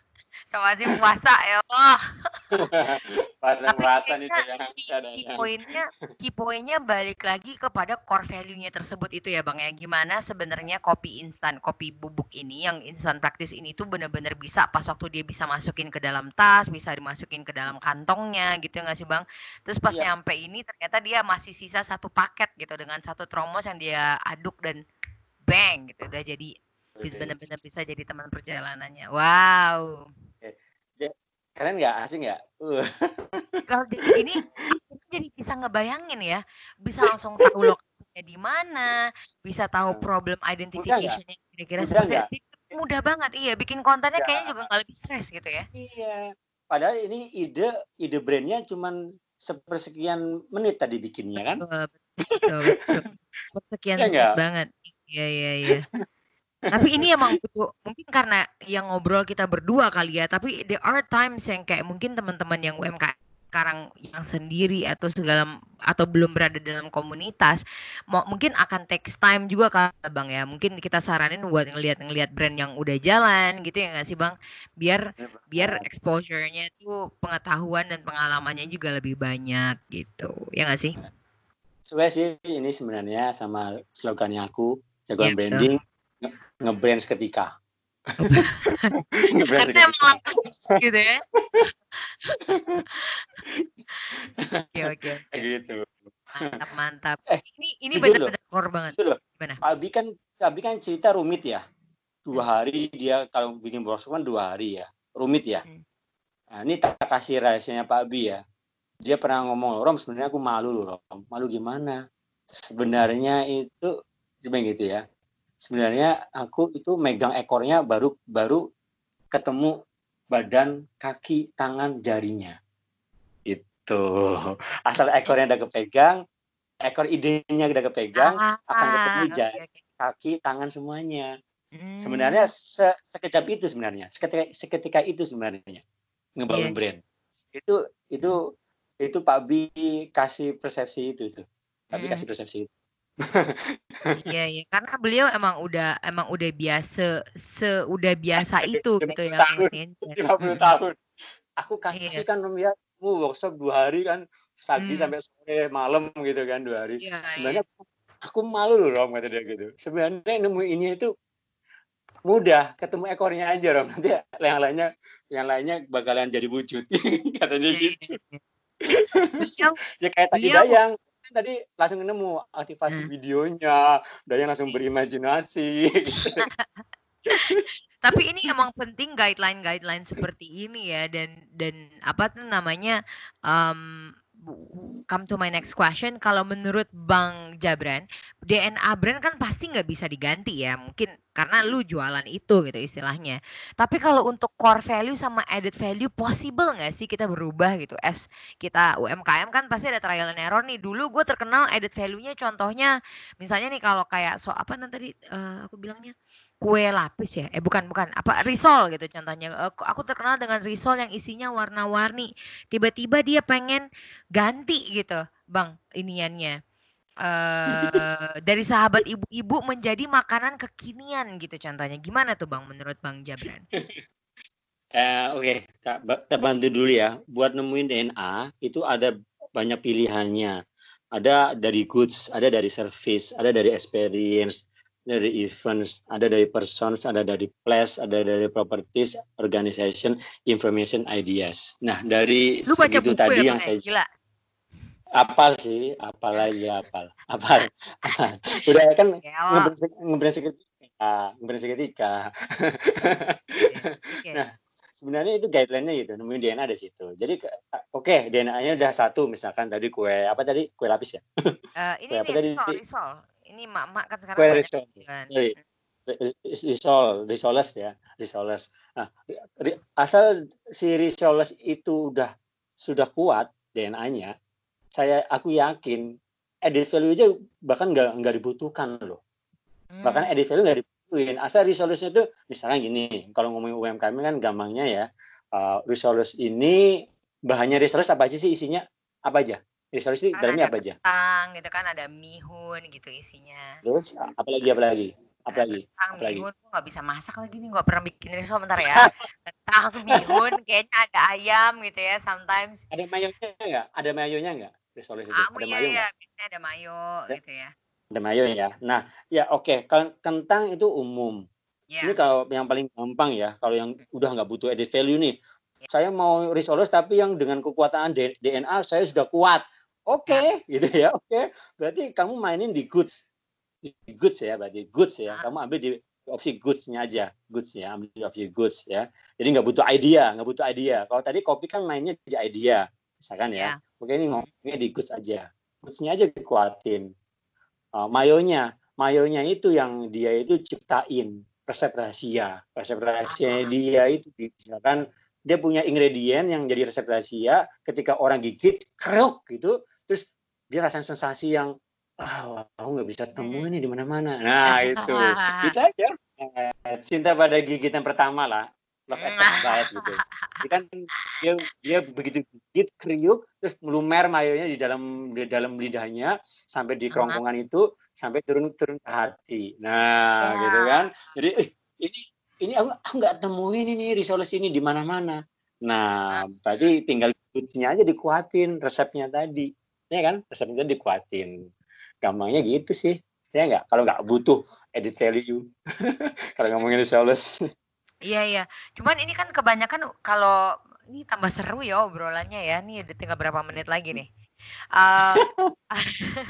sama sih puasa ya Allah. puasa puasa itu ya. Key poinnya, key poinnya balik lagi kepada core value-nya tersebut itu ya Bang ya. Gimana sebenarnya kopi instan, kopi bubuk ini yang instan praktis ini tuh benar-benar bisa pas waktu dia bisa masukin ke dalam tas, bisa dimasukin ke dalam kantongnya gitu nggak sih Bang? Terus pas yeah. nyampe ini ternyata dia masih sisa satu paket gitu dengan satu tromos yang dia aduk dan bang gitu udah jadi benar-benar bisa jadi teman perjalanannya. Wow kalian nggak asing ya? Uh. Kalau di sini aku jadi bisa ngebayangin ya, bisa langsung tahu lokasinya di mana, bisa tahu problem identification-nya kira-kira seperti itu. Mudah banget, iya. Bikin kontennya ya. kayaknya juga nggak lebih stres gitu ya. Iya. Padahal ini ide ide brandnya cuma sepersekian menit tadi bikinnya kan? Betul, betul, betul. Sepersekian ya menit banget. Iya, iya, iya. Tapi ini emang butuh mungkin karena yang ngobrol kita berdua kali ya, tapi there are times yang kayak mungkin teman-teman yang UMKM sekarang yang sendiri atau segala atau belum berada dalam komunitas mau mungkin akan takes time juga kan bang ya. Mungkin kita saranin buat ngelihat-ngelihat brand yang udah jalan gitu ya nggak sih bang? Biar ya, biar exposure-nya itu pengetahuan dan pengalamannya juga lebih banyak gitu ya nggak sih? Sebenarnya sih ini sebenarnya sama slogannya aku jagoan ya, branding ngebrand seketika. ngebrand seketika. gitu ya. Oke oke. Gitu. Mantap mantap. Eh, ini ini benar-benar core banget. Loh. Abi kan Abi kan cerita rumit ya. Dua hmm. hari dia kalau bikin workshop kan dua hari ya. Rumit ya. Hmm. Nah, ini tak kasih rahasianya Pak Abi ya. Dia pernah ngomong, Rom sebenarnya aku malu loh, Rom. Malu gimana? Sebenarnya itu gimana gitu ya sebenarnya aku itu megang ekornya baru baru ketemu badan, kaki, tangan, jarinya. Itu. Asal ekornya udah kepegang, ekor idenya udah kepegang, ah, akan ketemu jari, okay, kaki, tangan semuanya. Hmm. Sebenarnya se sekejap itu sebenarnya, seketika, seketika itu sebenarnya ngebangun yeah. brand. Itu itu itu Pak Bi kasih persepsi itu tuh. Pak Bi hmm. kasih persepsi itu. Iya iya, karena beliau emang udah emang udah biasa se udah biasa itu gitu ya tahun, 50 tahun. Aku kasih iya. kan ya mu workshop dua hari kan pagi hmm. sampai sore malam gitu kan dua hari. Iya, Sebenarnya iya. aku malu loh Rom kata dia gitu. Sebenarnya nemu ini itu mudah ketemu ekornya aja Rom nanti yang lainnya yang lainnya bakalan jadi wujud katanya iya, gitu. Iya, iya. Beliau, ya kayak tadi beliau, dayang tadi langsung nemu aktivasi hmm. videonya, Dayang langsung berimajinasi. Gitu. Tapi ini emang penting guideline-guideline seperti ini ya dan dan apa tuh namanya um, come to my next question. Kalau menurut Bang Jabran, DNA brand kan pasti nggak bisa diganti ya. Mungkin karena lu jualan itu gitu istilahnya. Tapi kalau untuk core value sama added value possible nggak sih kita berubah gitu? As kita UMKM kan pasti ada trial and error nih. Dulu gue terkenal added value-nya contohnya misalnya nih kalau kayak so apa nanti uh, aku bilangnya kue lapis ya? Eh bukan bukan. Apa risol gitu contohnya. Aku terkenal dengan risol yang isinya warna-warni. Tiba-tiba dia pengen ganti gitu bang iniannya. Uh, dari sahabat ibu-ibu menjadi makanan kekinian gitu contohnya. Gimana tuh bang menurut bang Jabran? Uh, oke. Okay. kita bantu dulu ya. Buat nemuin DNA itu ada banyak pilihannya. Ada dari goods ada dari service ada dari experience dari events, ada dari persons, ada dari place, ada dari properties, organization, information, ideas. Nah, dari Lu baca buku tadi ya, yang saya gila. Apal sih, apal aja apal. Apal. Udah kan ngebrand seketika, ngebrand seketika. Nah, sebenarnya itu guideline-nya gitu, nemuin DNA di situ. Jadi oke, okay, DNA-nya udah satu misalkan tadi kue apa tadi? Kue lapis ya? Uh, ini kue apa nih, tadi? Risol, risol ini mak-mak kan sekarang banyak risol. Risol, risoles ya, risoles. Nah, asal si risoles itu udah sudah kuat DNA-nya, saya aku yakin edit value aja bahkan nggak nggak dibutuhkan loh bahkan Hmm. edit value nggak dibutuhin asal resource itu misalnya gini kalau ngomongin UMKM kan gampangnya ya uh, resource ini bahannya resource apa aja sih isinya apa aja resource ini Kan dalamnya apa aja kentang gitu kan, ada mihun gitu isinya. terus apalagi apalagi apalagi Kentang, apalagi mihun, gue nggak bisa masak lagi nih, nggak pernah bikin risol bentar ya. Kentang, mihun, kayaknya ada ayam gitu ya sometimes. ada mayonya nggak ada mayonya nggak resource itu Kamu ada ya mayo ya, biasanya ada mayo gitu ya. ada mayo ya nah ya oke Ken- kentang itu umum Ya. Ini kalau yang paling gampang ya, kalau yang udah nggak butuh edit value nih. Ya. Saya mau resource tapi yang dengan kekuatan DNA saya sudah kuat. Oke, gitu ya. Oke. Berarti kamu mainin di goods. Di goods ya, berarti goods ya. Ah. Kamu ambil di opsi goods-nya aja. Goods ya, ambil di opsi goods ya. Jadi nggak butuh idea, nggak butuh idea. Kalau tadi kopi kan mainnya di idea, misalkan ya. Ya. Oke, ini ngomongnya di goods aja. Goods-nya aja dikuatin. Uh, mayonya, mayonya itu yang dia itu ciptain resep rahasia. Resep rahasia dia itu misalkan dia punya ingredient yang jadi resep rahasia ketika orang gigit keruk gitu terus dia rasain sensasi yang ah aku nggak bisa temuin nih di mana-mana. Nah itu. Itu aja. Eh, cinta pada gigitan pertama lah. Love at first bite gitu. Dia kan dia dia begitu gigit kriuk terus melumer mayonya di dalam di dalam lidahnya sampai di kerongkongan itu sampai turun turun ke hati. Nah Ya. gitu kan. Jadi eh, ini ini aku aku nggak temuin ini resolusi ini di mana-mana. Nah berarti tinggal goods-nya aja dikuatin resepnya tadi ya kan resepnya dikuatin gampangnya gitu sih ya nggak kalau nggak butuh edit value kalau ngomongin resolusi Iya iya. Cuman ini kan kebanyakan kalau ini tambah seru ya obrolannya ya. Nih udah tinggal berapa menit lagi nih. Eh,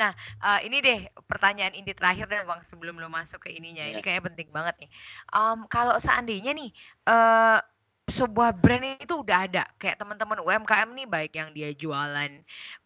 nah, eh, ini deh pertanyaan inti terakhir deh Bang sebelum lo masuk ke ininya. Ini Iya. kayak penting banget nih. Em, kalau seandainya nih eh sebuah brand itu udah ada kayak teman-teman UMKM nih baik yang dia jualan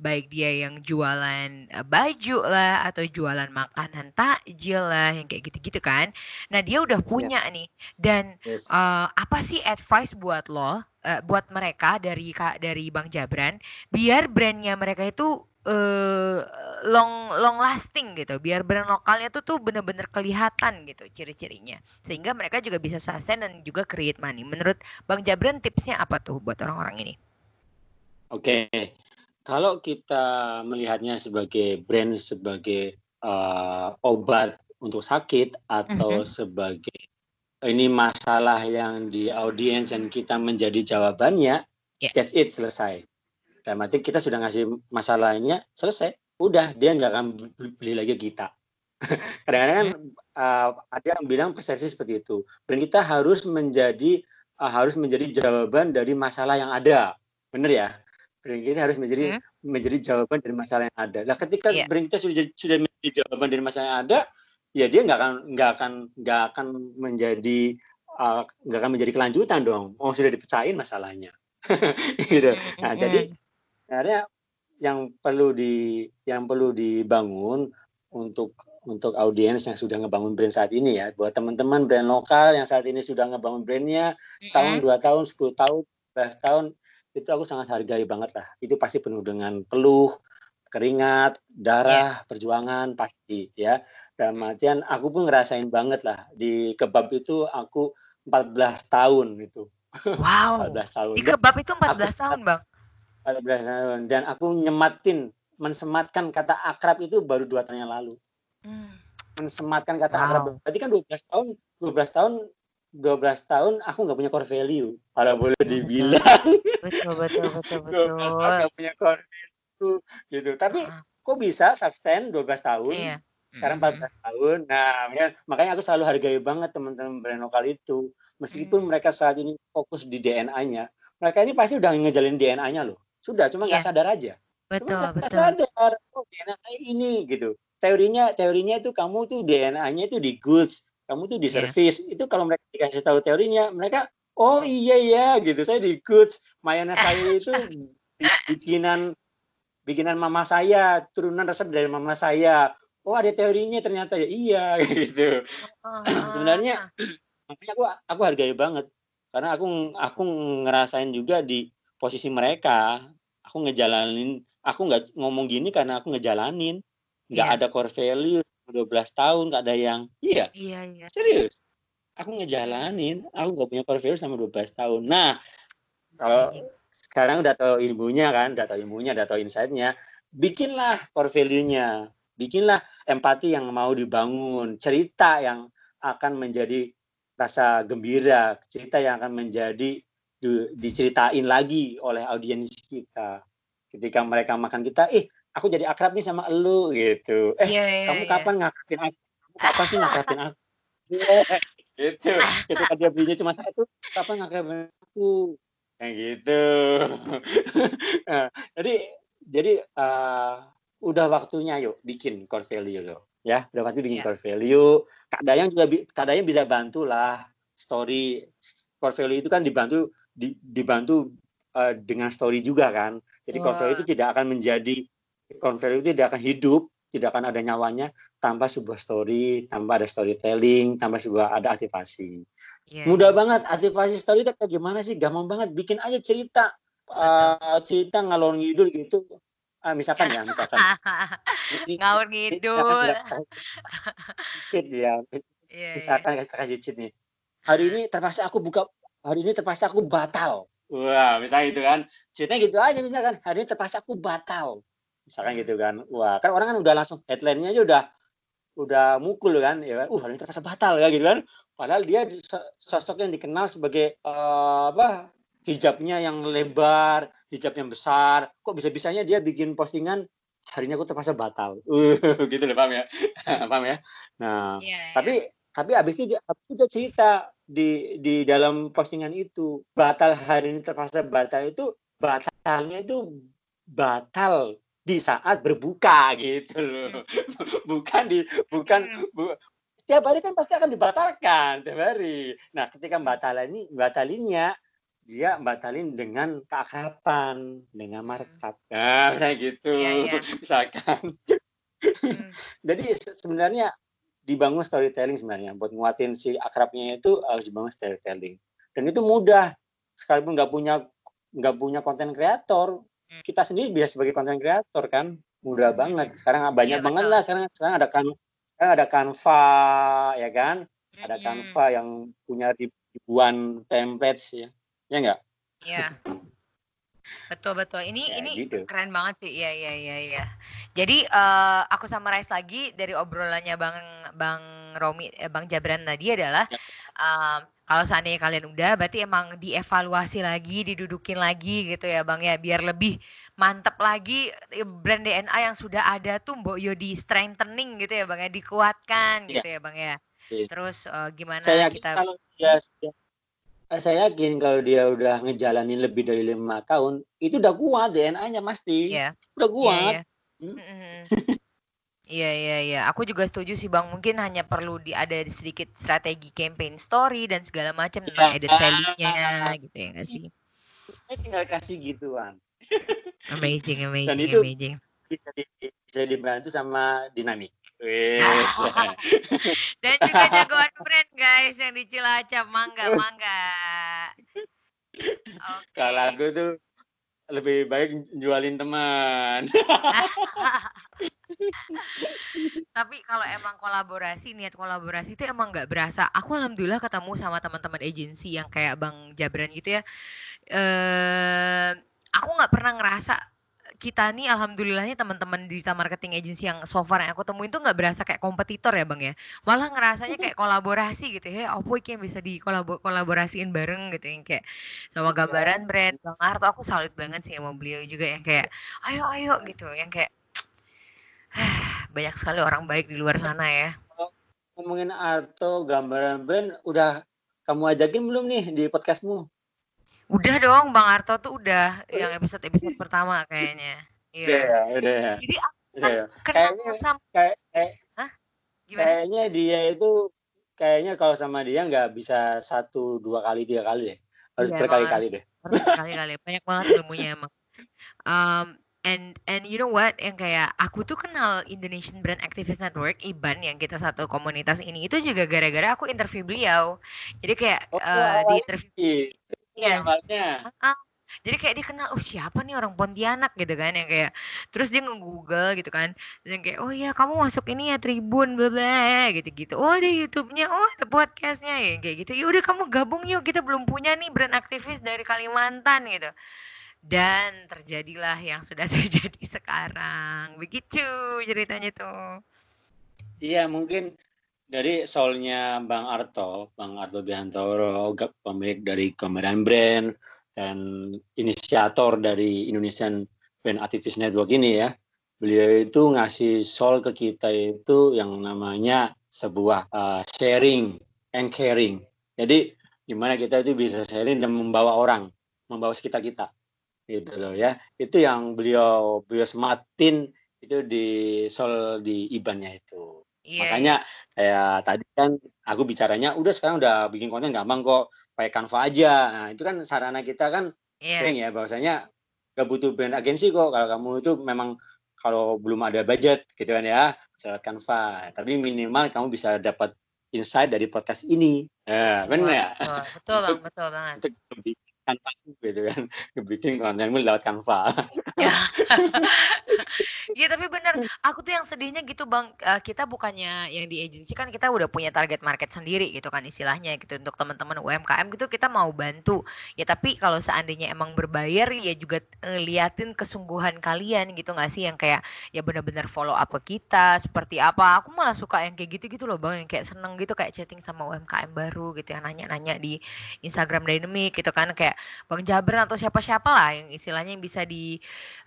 baik dia yang jualan eh, baju lah atau jualan makanan takjil lah yang kayak gitu-gitu kan. Nah, dia udah punya nih dan yes. eh, apa sih advice buat lo eh, buat mereka dari Kak dari Bang Jabran biar brandnya mereka itu eh long long lasting gitu biar brand lokalnya tuh tuh bener-bener kelihatan gitu ciri-cirinya sehingga mereka juga bisa sustain dan juga create money menurut Bang Jabran tipsnya apa tuh buat orang-orang ini Oke, kalau kita melihatnya sebagai brand sebagai eh, obat untuk sakit atau Mhm. sebagai ini masalah yang di audiens dan kita menjadi jawabannya, Ya. that's it selesai. Dalam arti kita sudah ngasih masalahnya selesai, udah dia nggak akan beli lagi kita. Kadang-kadang kan eh, ada yang bilang persepsi seperti itu. Brand kita harus menjadi eh, harus menjadi jawaban dari masalah yang ada, bener ya? Brand kita harus menjadi Hmm. menjadi jawaban dari masalah yang ada. Nah, ketika Iya. brand kita sudah sudah menjadi jawaban dari masalah yang ada, ya dia nggak akan nggak akan nggak akan menjadi uh, nggak akan menjadi kelanjutan dong. Oh sudah dipecahin masalahnya, gitu. Nah, Mhm. jadi sebenarnya yang perlu di yang perlu dibangun untuk untuk audiens yang sudah ngebangun brand saat ini ya, buat teman-teman brand lokal yang saat ini sudah ngebangun brandnya setahun, dua tahun, sepuluh tahun, 15 tahun, itu aku sangat hargai banget lah. Itu pasti penuh dengan peluh, keringat, darah, perjuangan pasti ya. Dalam artian aku pun ngerasain banget lah di kebab itu aku 14 tahun itu. wow 14 tahun. di Dan kebab itu aku 14 tahun Bang 14 tahun dan aku nyematin mensematkan kata akrab itu baru dua tahun yang lalu. Hmm. Mensematkan kata Wow. akrab. Berarti kan 12 tahun, 12 tahun 12 tahun aku nggak punya core value. Kalau boleh dibilang. betul betul betul 12 tahun betul nggak punya core value gitu. Tapi Heeh. kok bisa sustain 12 tahun? iya Sekarang Mhm. 14 tahun. Nah, makanya- makanya aku selalu hargai banget teman-teman brand lokal itu. Meskipun Hmm. mereka saat ini fokus di DNA-nya, mereka ini pasti udah ngejalin DNA-nya loh. Sudah, cuma nggak Iya. sadar aja. betul Cuma betul sadar. Oh, DNA ini gitu. Teorinya, teorinya itu kamu tuh DNA-nya itu di goods, kamu tuh di Iya. service. Itu kalau mereka dikasih tahu teorinya, mereka oh iya ya gitu. Saya di goods. Mayonnaise saya itu bi- bikinan bikinan mama saya, turunan resep dari mama saya. Oh ada teorinya ternyata ya iya gitu. Sebenarnya makanya aku aku hargai banget karena aku aku ngerasain juga di posisi mereka. Aku ngejalanin aku nggak ngomong gini karena aku ngejalanin nggak Iya. ada core value 12 tahun nggak ada yang iya Iya, iya. serius aku ngejalanin aku nggak punya core value sama 12 tahun nah kalau Amazing. sekarang udah tahu ilmunya kan udah tahu ilmunya udah tahu insight-nya bikinlah core value-nya bikinlah empati yang mau dibangun cerita yang akan menjadi rasa gembira cerita yang akan menjadi di- diceritain lagi oleh audiens kita. Ketika mereka makan kita eh aku jadi akrab nih sama elu gitu. Eh Iya, iya, kamu iya. kapan ngakrabin aku? Kamu kapan sih ngakrabin aku? Gitu. Ketika dia belinya cuma satu kapan ngakrabin aku? Kayak gitu. Nah, jadi jadi eh, udah waktunya yuk bikin core value lo ya. Udah waktu bikin Iya. core value. Kak Dayang juga Kak Dayang bisa bantu lah story. Core value itu kan dibantu di- dibantu eh, dengan story juga kan. Jadi core value itu tidak akan menjadi value itu tidak akan hidup tidak akan ada nyawanya tanpa sebuah story tanpa ada storytelling tanpa sebuah ada aktivasi. Iya, mudah iya. banget aktivasi story itu kayak gimana sih? Gampang banget bikin aja cerita Eh, cerita ngalor ngidul gitu. Ah, misalkan ya misalkan. Ngawur ngidul. cheat ya. Iya, iya. misalkan kasih cheat nih. Hari ini terpaksa aku buka hari ini terpaksa aku batal. Wah misalnya gitu kan. Cheatnya gitu aja misalkan. Hari ini terpaksa aku batal. Misalkan gitu kan. Wah kan orang kan udah langsung headline-nya aja udah udah mukul kan. Ya kan uh hari ini terpaksa batal ya gitu kan. Padahal dia di- so- sosok yang dikenal sebagai eh, apa hijabnya yang lebar hijab yang besar. Kok bisa bisanya dia bikin postingan harinya aku terpaksa batal. Uh gitu loh paham ya. Paham ya? Nah Iya, iya. tapi tapi abis itu dia abis itu dia cerita di di dalam postingan itu. Batal hari ini terpaksa batal itu batalnya itu batal di saat berbuka gitu loh. Bukan di bukan Hmm. bu, setiap hari kan pasti akan dibatalkan tiap hari. Nah ketika batalan ini batalinnya dia batalin dengan keakraban dengan markup. Nah misalnya gitu Iya, iya. misalkan. Hmm. jadi se- sebenarnya dibangun storytelling sebenarnya buat nguatin si akrabnya itu harus dibangun storytelling dan itu mudah sekalipun nggak punya nggak punya konten kreator Hmm. kita sendiri bisa sebagai konten kreator kan mudah Hmm. banget sekarang banyak Iya, banget betul. lah sekarang sekarang ada kan sekarang ada Canva ya kan ada Mm-mm. Canva yang punya ribuan templates ya ya enggak Iya. Betul betul. Ini Ya, ini gitu. keren banget sih. Iya iya iya iya. Jadi eh, aku summarize lagi dari obrolannya Bang Bang Romi eh, Bang Jabran tadi adalah Ya. em, kalau seandainya kalian udah berarti emang dievaluasi lagi, didudukin lagi gitu ya Bang ya biar lebih mantep lagi eh, brand DNA yang sudah ada tuh Mbok Yo di strengthening gitu ya Bang ya, dikuatkan Iya. gitu ya Bang ya. Iya. Terus eh, gimana saya kita kalau dia sudah saya yakin kalau dia udah ngejalanin lebih dari lima tahun itu udah kuat DNA-nya pasti Iya. udah Iya, kuat iya. Hmm. Mm-mm. Iya iya iya, aku juga setuju sih Bang. Mungkin hanya perlu di ada sedikit strategi campaign story dan segala macam tentang Iya. edit value-nya gitu ya nggak sih? saya tinggal kasih gituan Amazing amazing itu- amazing. bisa di, bisa dibantu sama dinamik Wes. Dan juga jagoan brand guys yang di Cilacap, mangga mangga. Oke. kalau aku tuh lebih baik jualin teman Tapi kalau emang kolaborasi, niat kolaborasi itu emang nggak berasa. Aku alhamdulillah ketemu sama teman-teman agensi yang kayak Bang Jabran gitu ya. Eh, aku nggak pernah ngerasa kita nih alhamdulillahnya teman-teman digital marketing agency yang so far yang aku temuin tuh nggak berasa kayak kompetitor ya bang ya. Malah ngerasanya kayak kolaborasi gitu. Ya apa iki yang bisa dikolaborasiin bareng? Gitu yang kayak sama gambaran brand. Bang Arto aku salut banget sih sama beliau juga yang kayak ayo ayo gitu. Yang kayak banyak sekali orang baik di luar sana ya. Ngomongin Arto gambaran brand udah kamu ajakin belum nih di podcastmu udah dong bang Arto tuh udah yang episode episode pertama kayaknya. Udah iya ya udah ya. Jadi udah ya. Kayaknya- sama kayak kayak- gimana? kayaknya dia itu kayaknya kalau sama dia nggak bisa satu dua kali tiga kali deh. Harus Iya, berkali-kali deh. harus kali-kali banyak banget ilmunya emang. Um, and and you know what? Yang kayak aku tuh kenal Indonesian Brand Activist Network IBAN yang kita satu komunitas ini itu juga gara-gara aku interview beliau. Jadi kayak Oh, eh, di interview Ih, Yes. awalnya Ah, Jadi kayak dia kenal, "Oh siapa nih orang Pontianak?" Gitu kan yang kayak terus dia nge-Google gitu kan, dan kayak, "Oh ya kamu masuk ini ya Tribun bla bla," gitu-gitu. "Oh ada YouTube-nya, oh ada podcast-nya ya," kayak gitu. "Ya udah kamu gabung yuk, kita belum punya nih brand aktivis dari Kalimantan," gitu. Dan terjadilah yang sudah terjadi sekarang. Begitu ceritanya tuh. Iya mungkin dari soalnya Bang Arto, Bang Arto Bihantoro, pemilik dari Komedan Brand dan inisiator dari Indonesian Brand Activist Network ini ya. Beliau itu ngasih soul ke kita itu yang namanya sebuah uh, sharing and caring. Jadi gimana kita itu bisa sharing dan membawa orang, membawa sekitar kita gitu loh ya itu yang beliau beliau sematin itu di sol di ibannya itu yeah, makanya kayak tadi kan aku bicaranya udah sekarang udah bikin konten gampang kok pakai Canva aja. Nah itu kan sarana kita kan yeah. sering ya bahwasanya gak butuh brand agensi kok. Kalau kamu itu memang kalau belum ada budget gitu kan ya bisa Canva. Tapi minimal kamu bisa dapat insight dari podcast ini. Ya benar ya? Betul bang betul banget. untuk Canva gitu kan. Bikin kontenmu lewat Canva. Ya Iya tapi bener, aku tuh yang sedihnya gitu bang, uh, kita bukannya yang di agensi kan kita udah punya target market sendiri gitu kan istilahnya gitu untuk teman-teman UMKM gitu kita mau bantu. Ya tapi kalau seandainya emang berbayar ya juga uh, liatin kesungguhan kalian gitu nggak sih? Yang kayak ya benar-benar follow up ke kita seperti apa. Aku malah suka yang kayak gitu gitu loh bang yang kayak seneng gitu kayak chatting sama UMKM baru gitu yang nanya-nanya di Instagram Dynamic gitu kan kayak Bang Jabran atau siapa-siapa lah yang istilahnya yang bisa di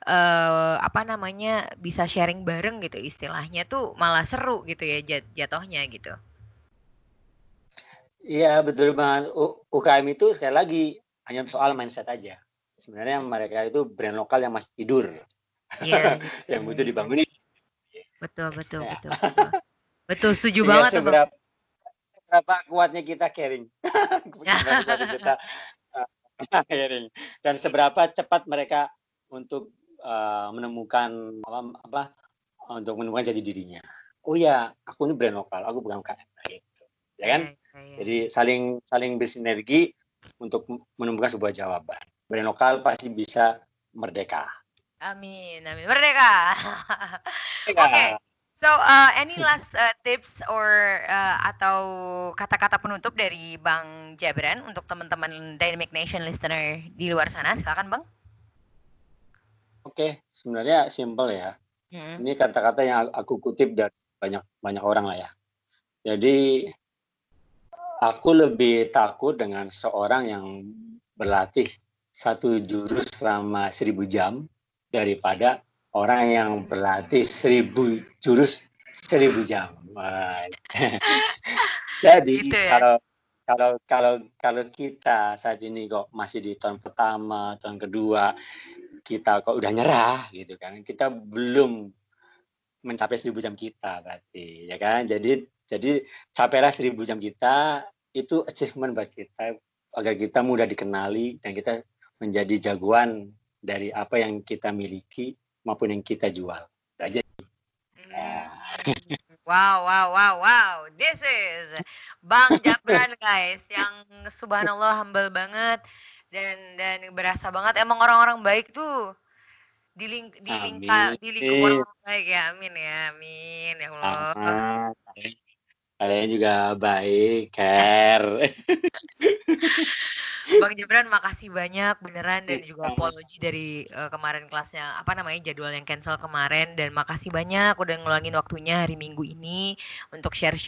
uh, apa namanya bisa sharing bareng gitu istilahnya tuh malah seru gitu ya jat jatuhnya gitu. Iya betul banget. U UKM itu sekali lagi hanya soal mindset aja. Sebenarnya mereka itu brand lokal yang masih tidur. Iya. yang butuh dibangunin. Betul betul ya. betul. Betul, betul setuju ya, banget seberapa, tuh. Seberapa kuatnya kita caring. kita caring dan seberapa cepat mereka untuk uh, menemukan apa, apa untuk menemukan jati dirinya. Oh ya, aku ini brand lokal, aku bukan KM gitu. Ya kan? Ya, ya. Jadi saling saling bersinergi untuk menemukan sebuah jawaban. Brand lokal pasti bisa merdeka. Amin, amin. Merdeka. Oke. Okay. So, uh, any last uh, tips or uh, atau kata-kata penutup dari Bang Jabran untuk teman-teman Dynamic Nation listener di luar sana? Silakan, Bang. Oke, sebenarnya simpel ya. Hmm. Ini kata-kata yang aku kutip dari banyak banyak orang lah ya. Jadi aku lebih takut dengan seorang yang berlatih satu jurus selama seribu jam daripada orang yang berlatih seribu jurus seribu jam. Jadi gitu ya? kalau kalau kalau kalau kita saat ini kok masih di tahun pertama, tahun kedua, kita kok udah nyerah gitu kan kita belum mencapai seribu jam kita berarti ya kan jadi jadi capailah seribu jam kita itu achievement buat kita agar kita mudah dikenali dan kita menjadi jagoan dari apa yang kita miliki maupun yang kita jual. Aja. Hmm. wow wow wow wow. This is Bang Jabran guys yang subhanallah humble banget dan dan berasa banget. Emang orang-orang baik tuh di link di lingka di lingkup orang baik. Ya amin ya amin. Ya Allah. Kalian juga baik care Bang Jebran makasih banyak beneran dan juga apologi dari uh, kemarin kelasnya apa namanya jadwal yang cancel kemarin dan makasih banyak udah ngulangin waktunya hari Minggu ini untuk share-share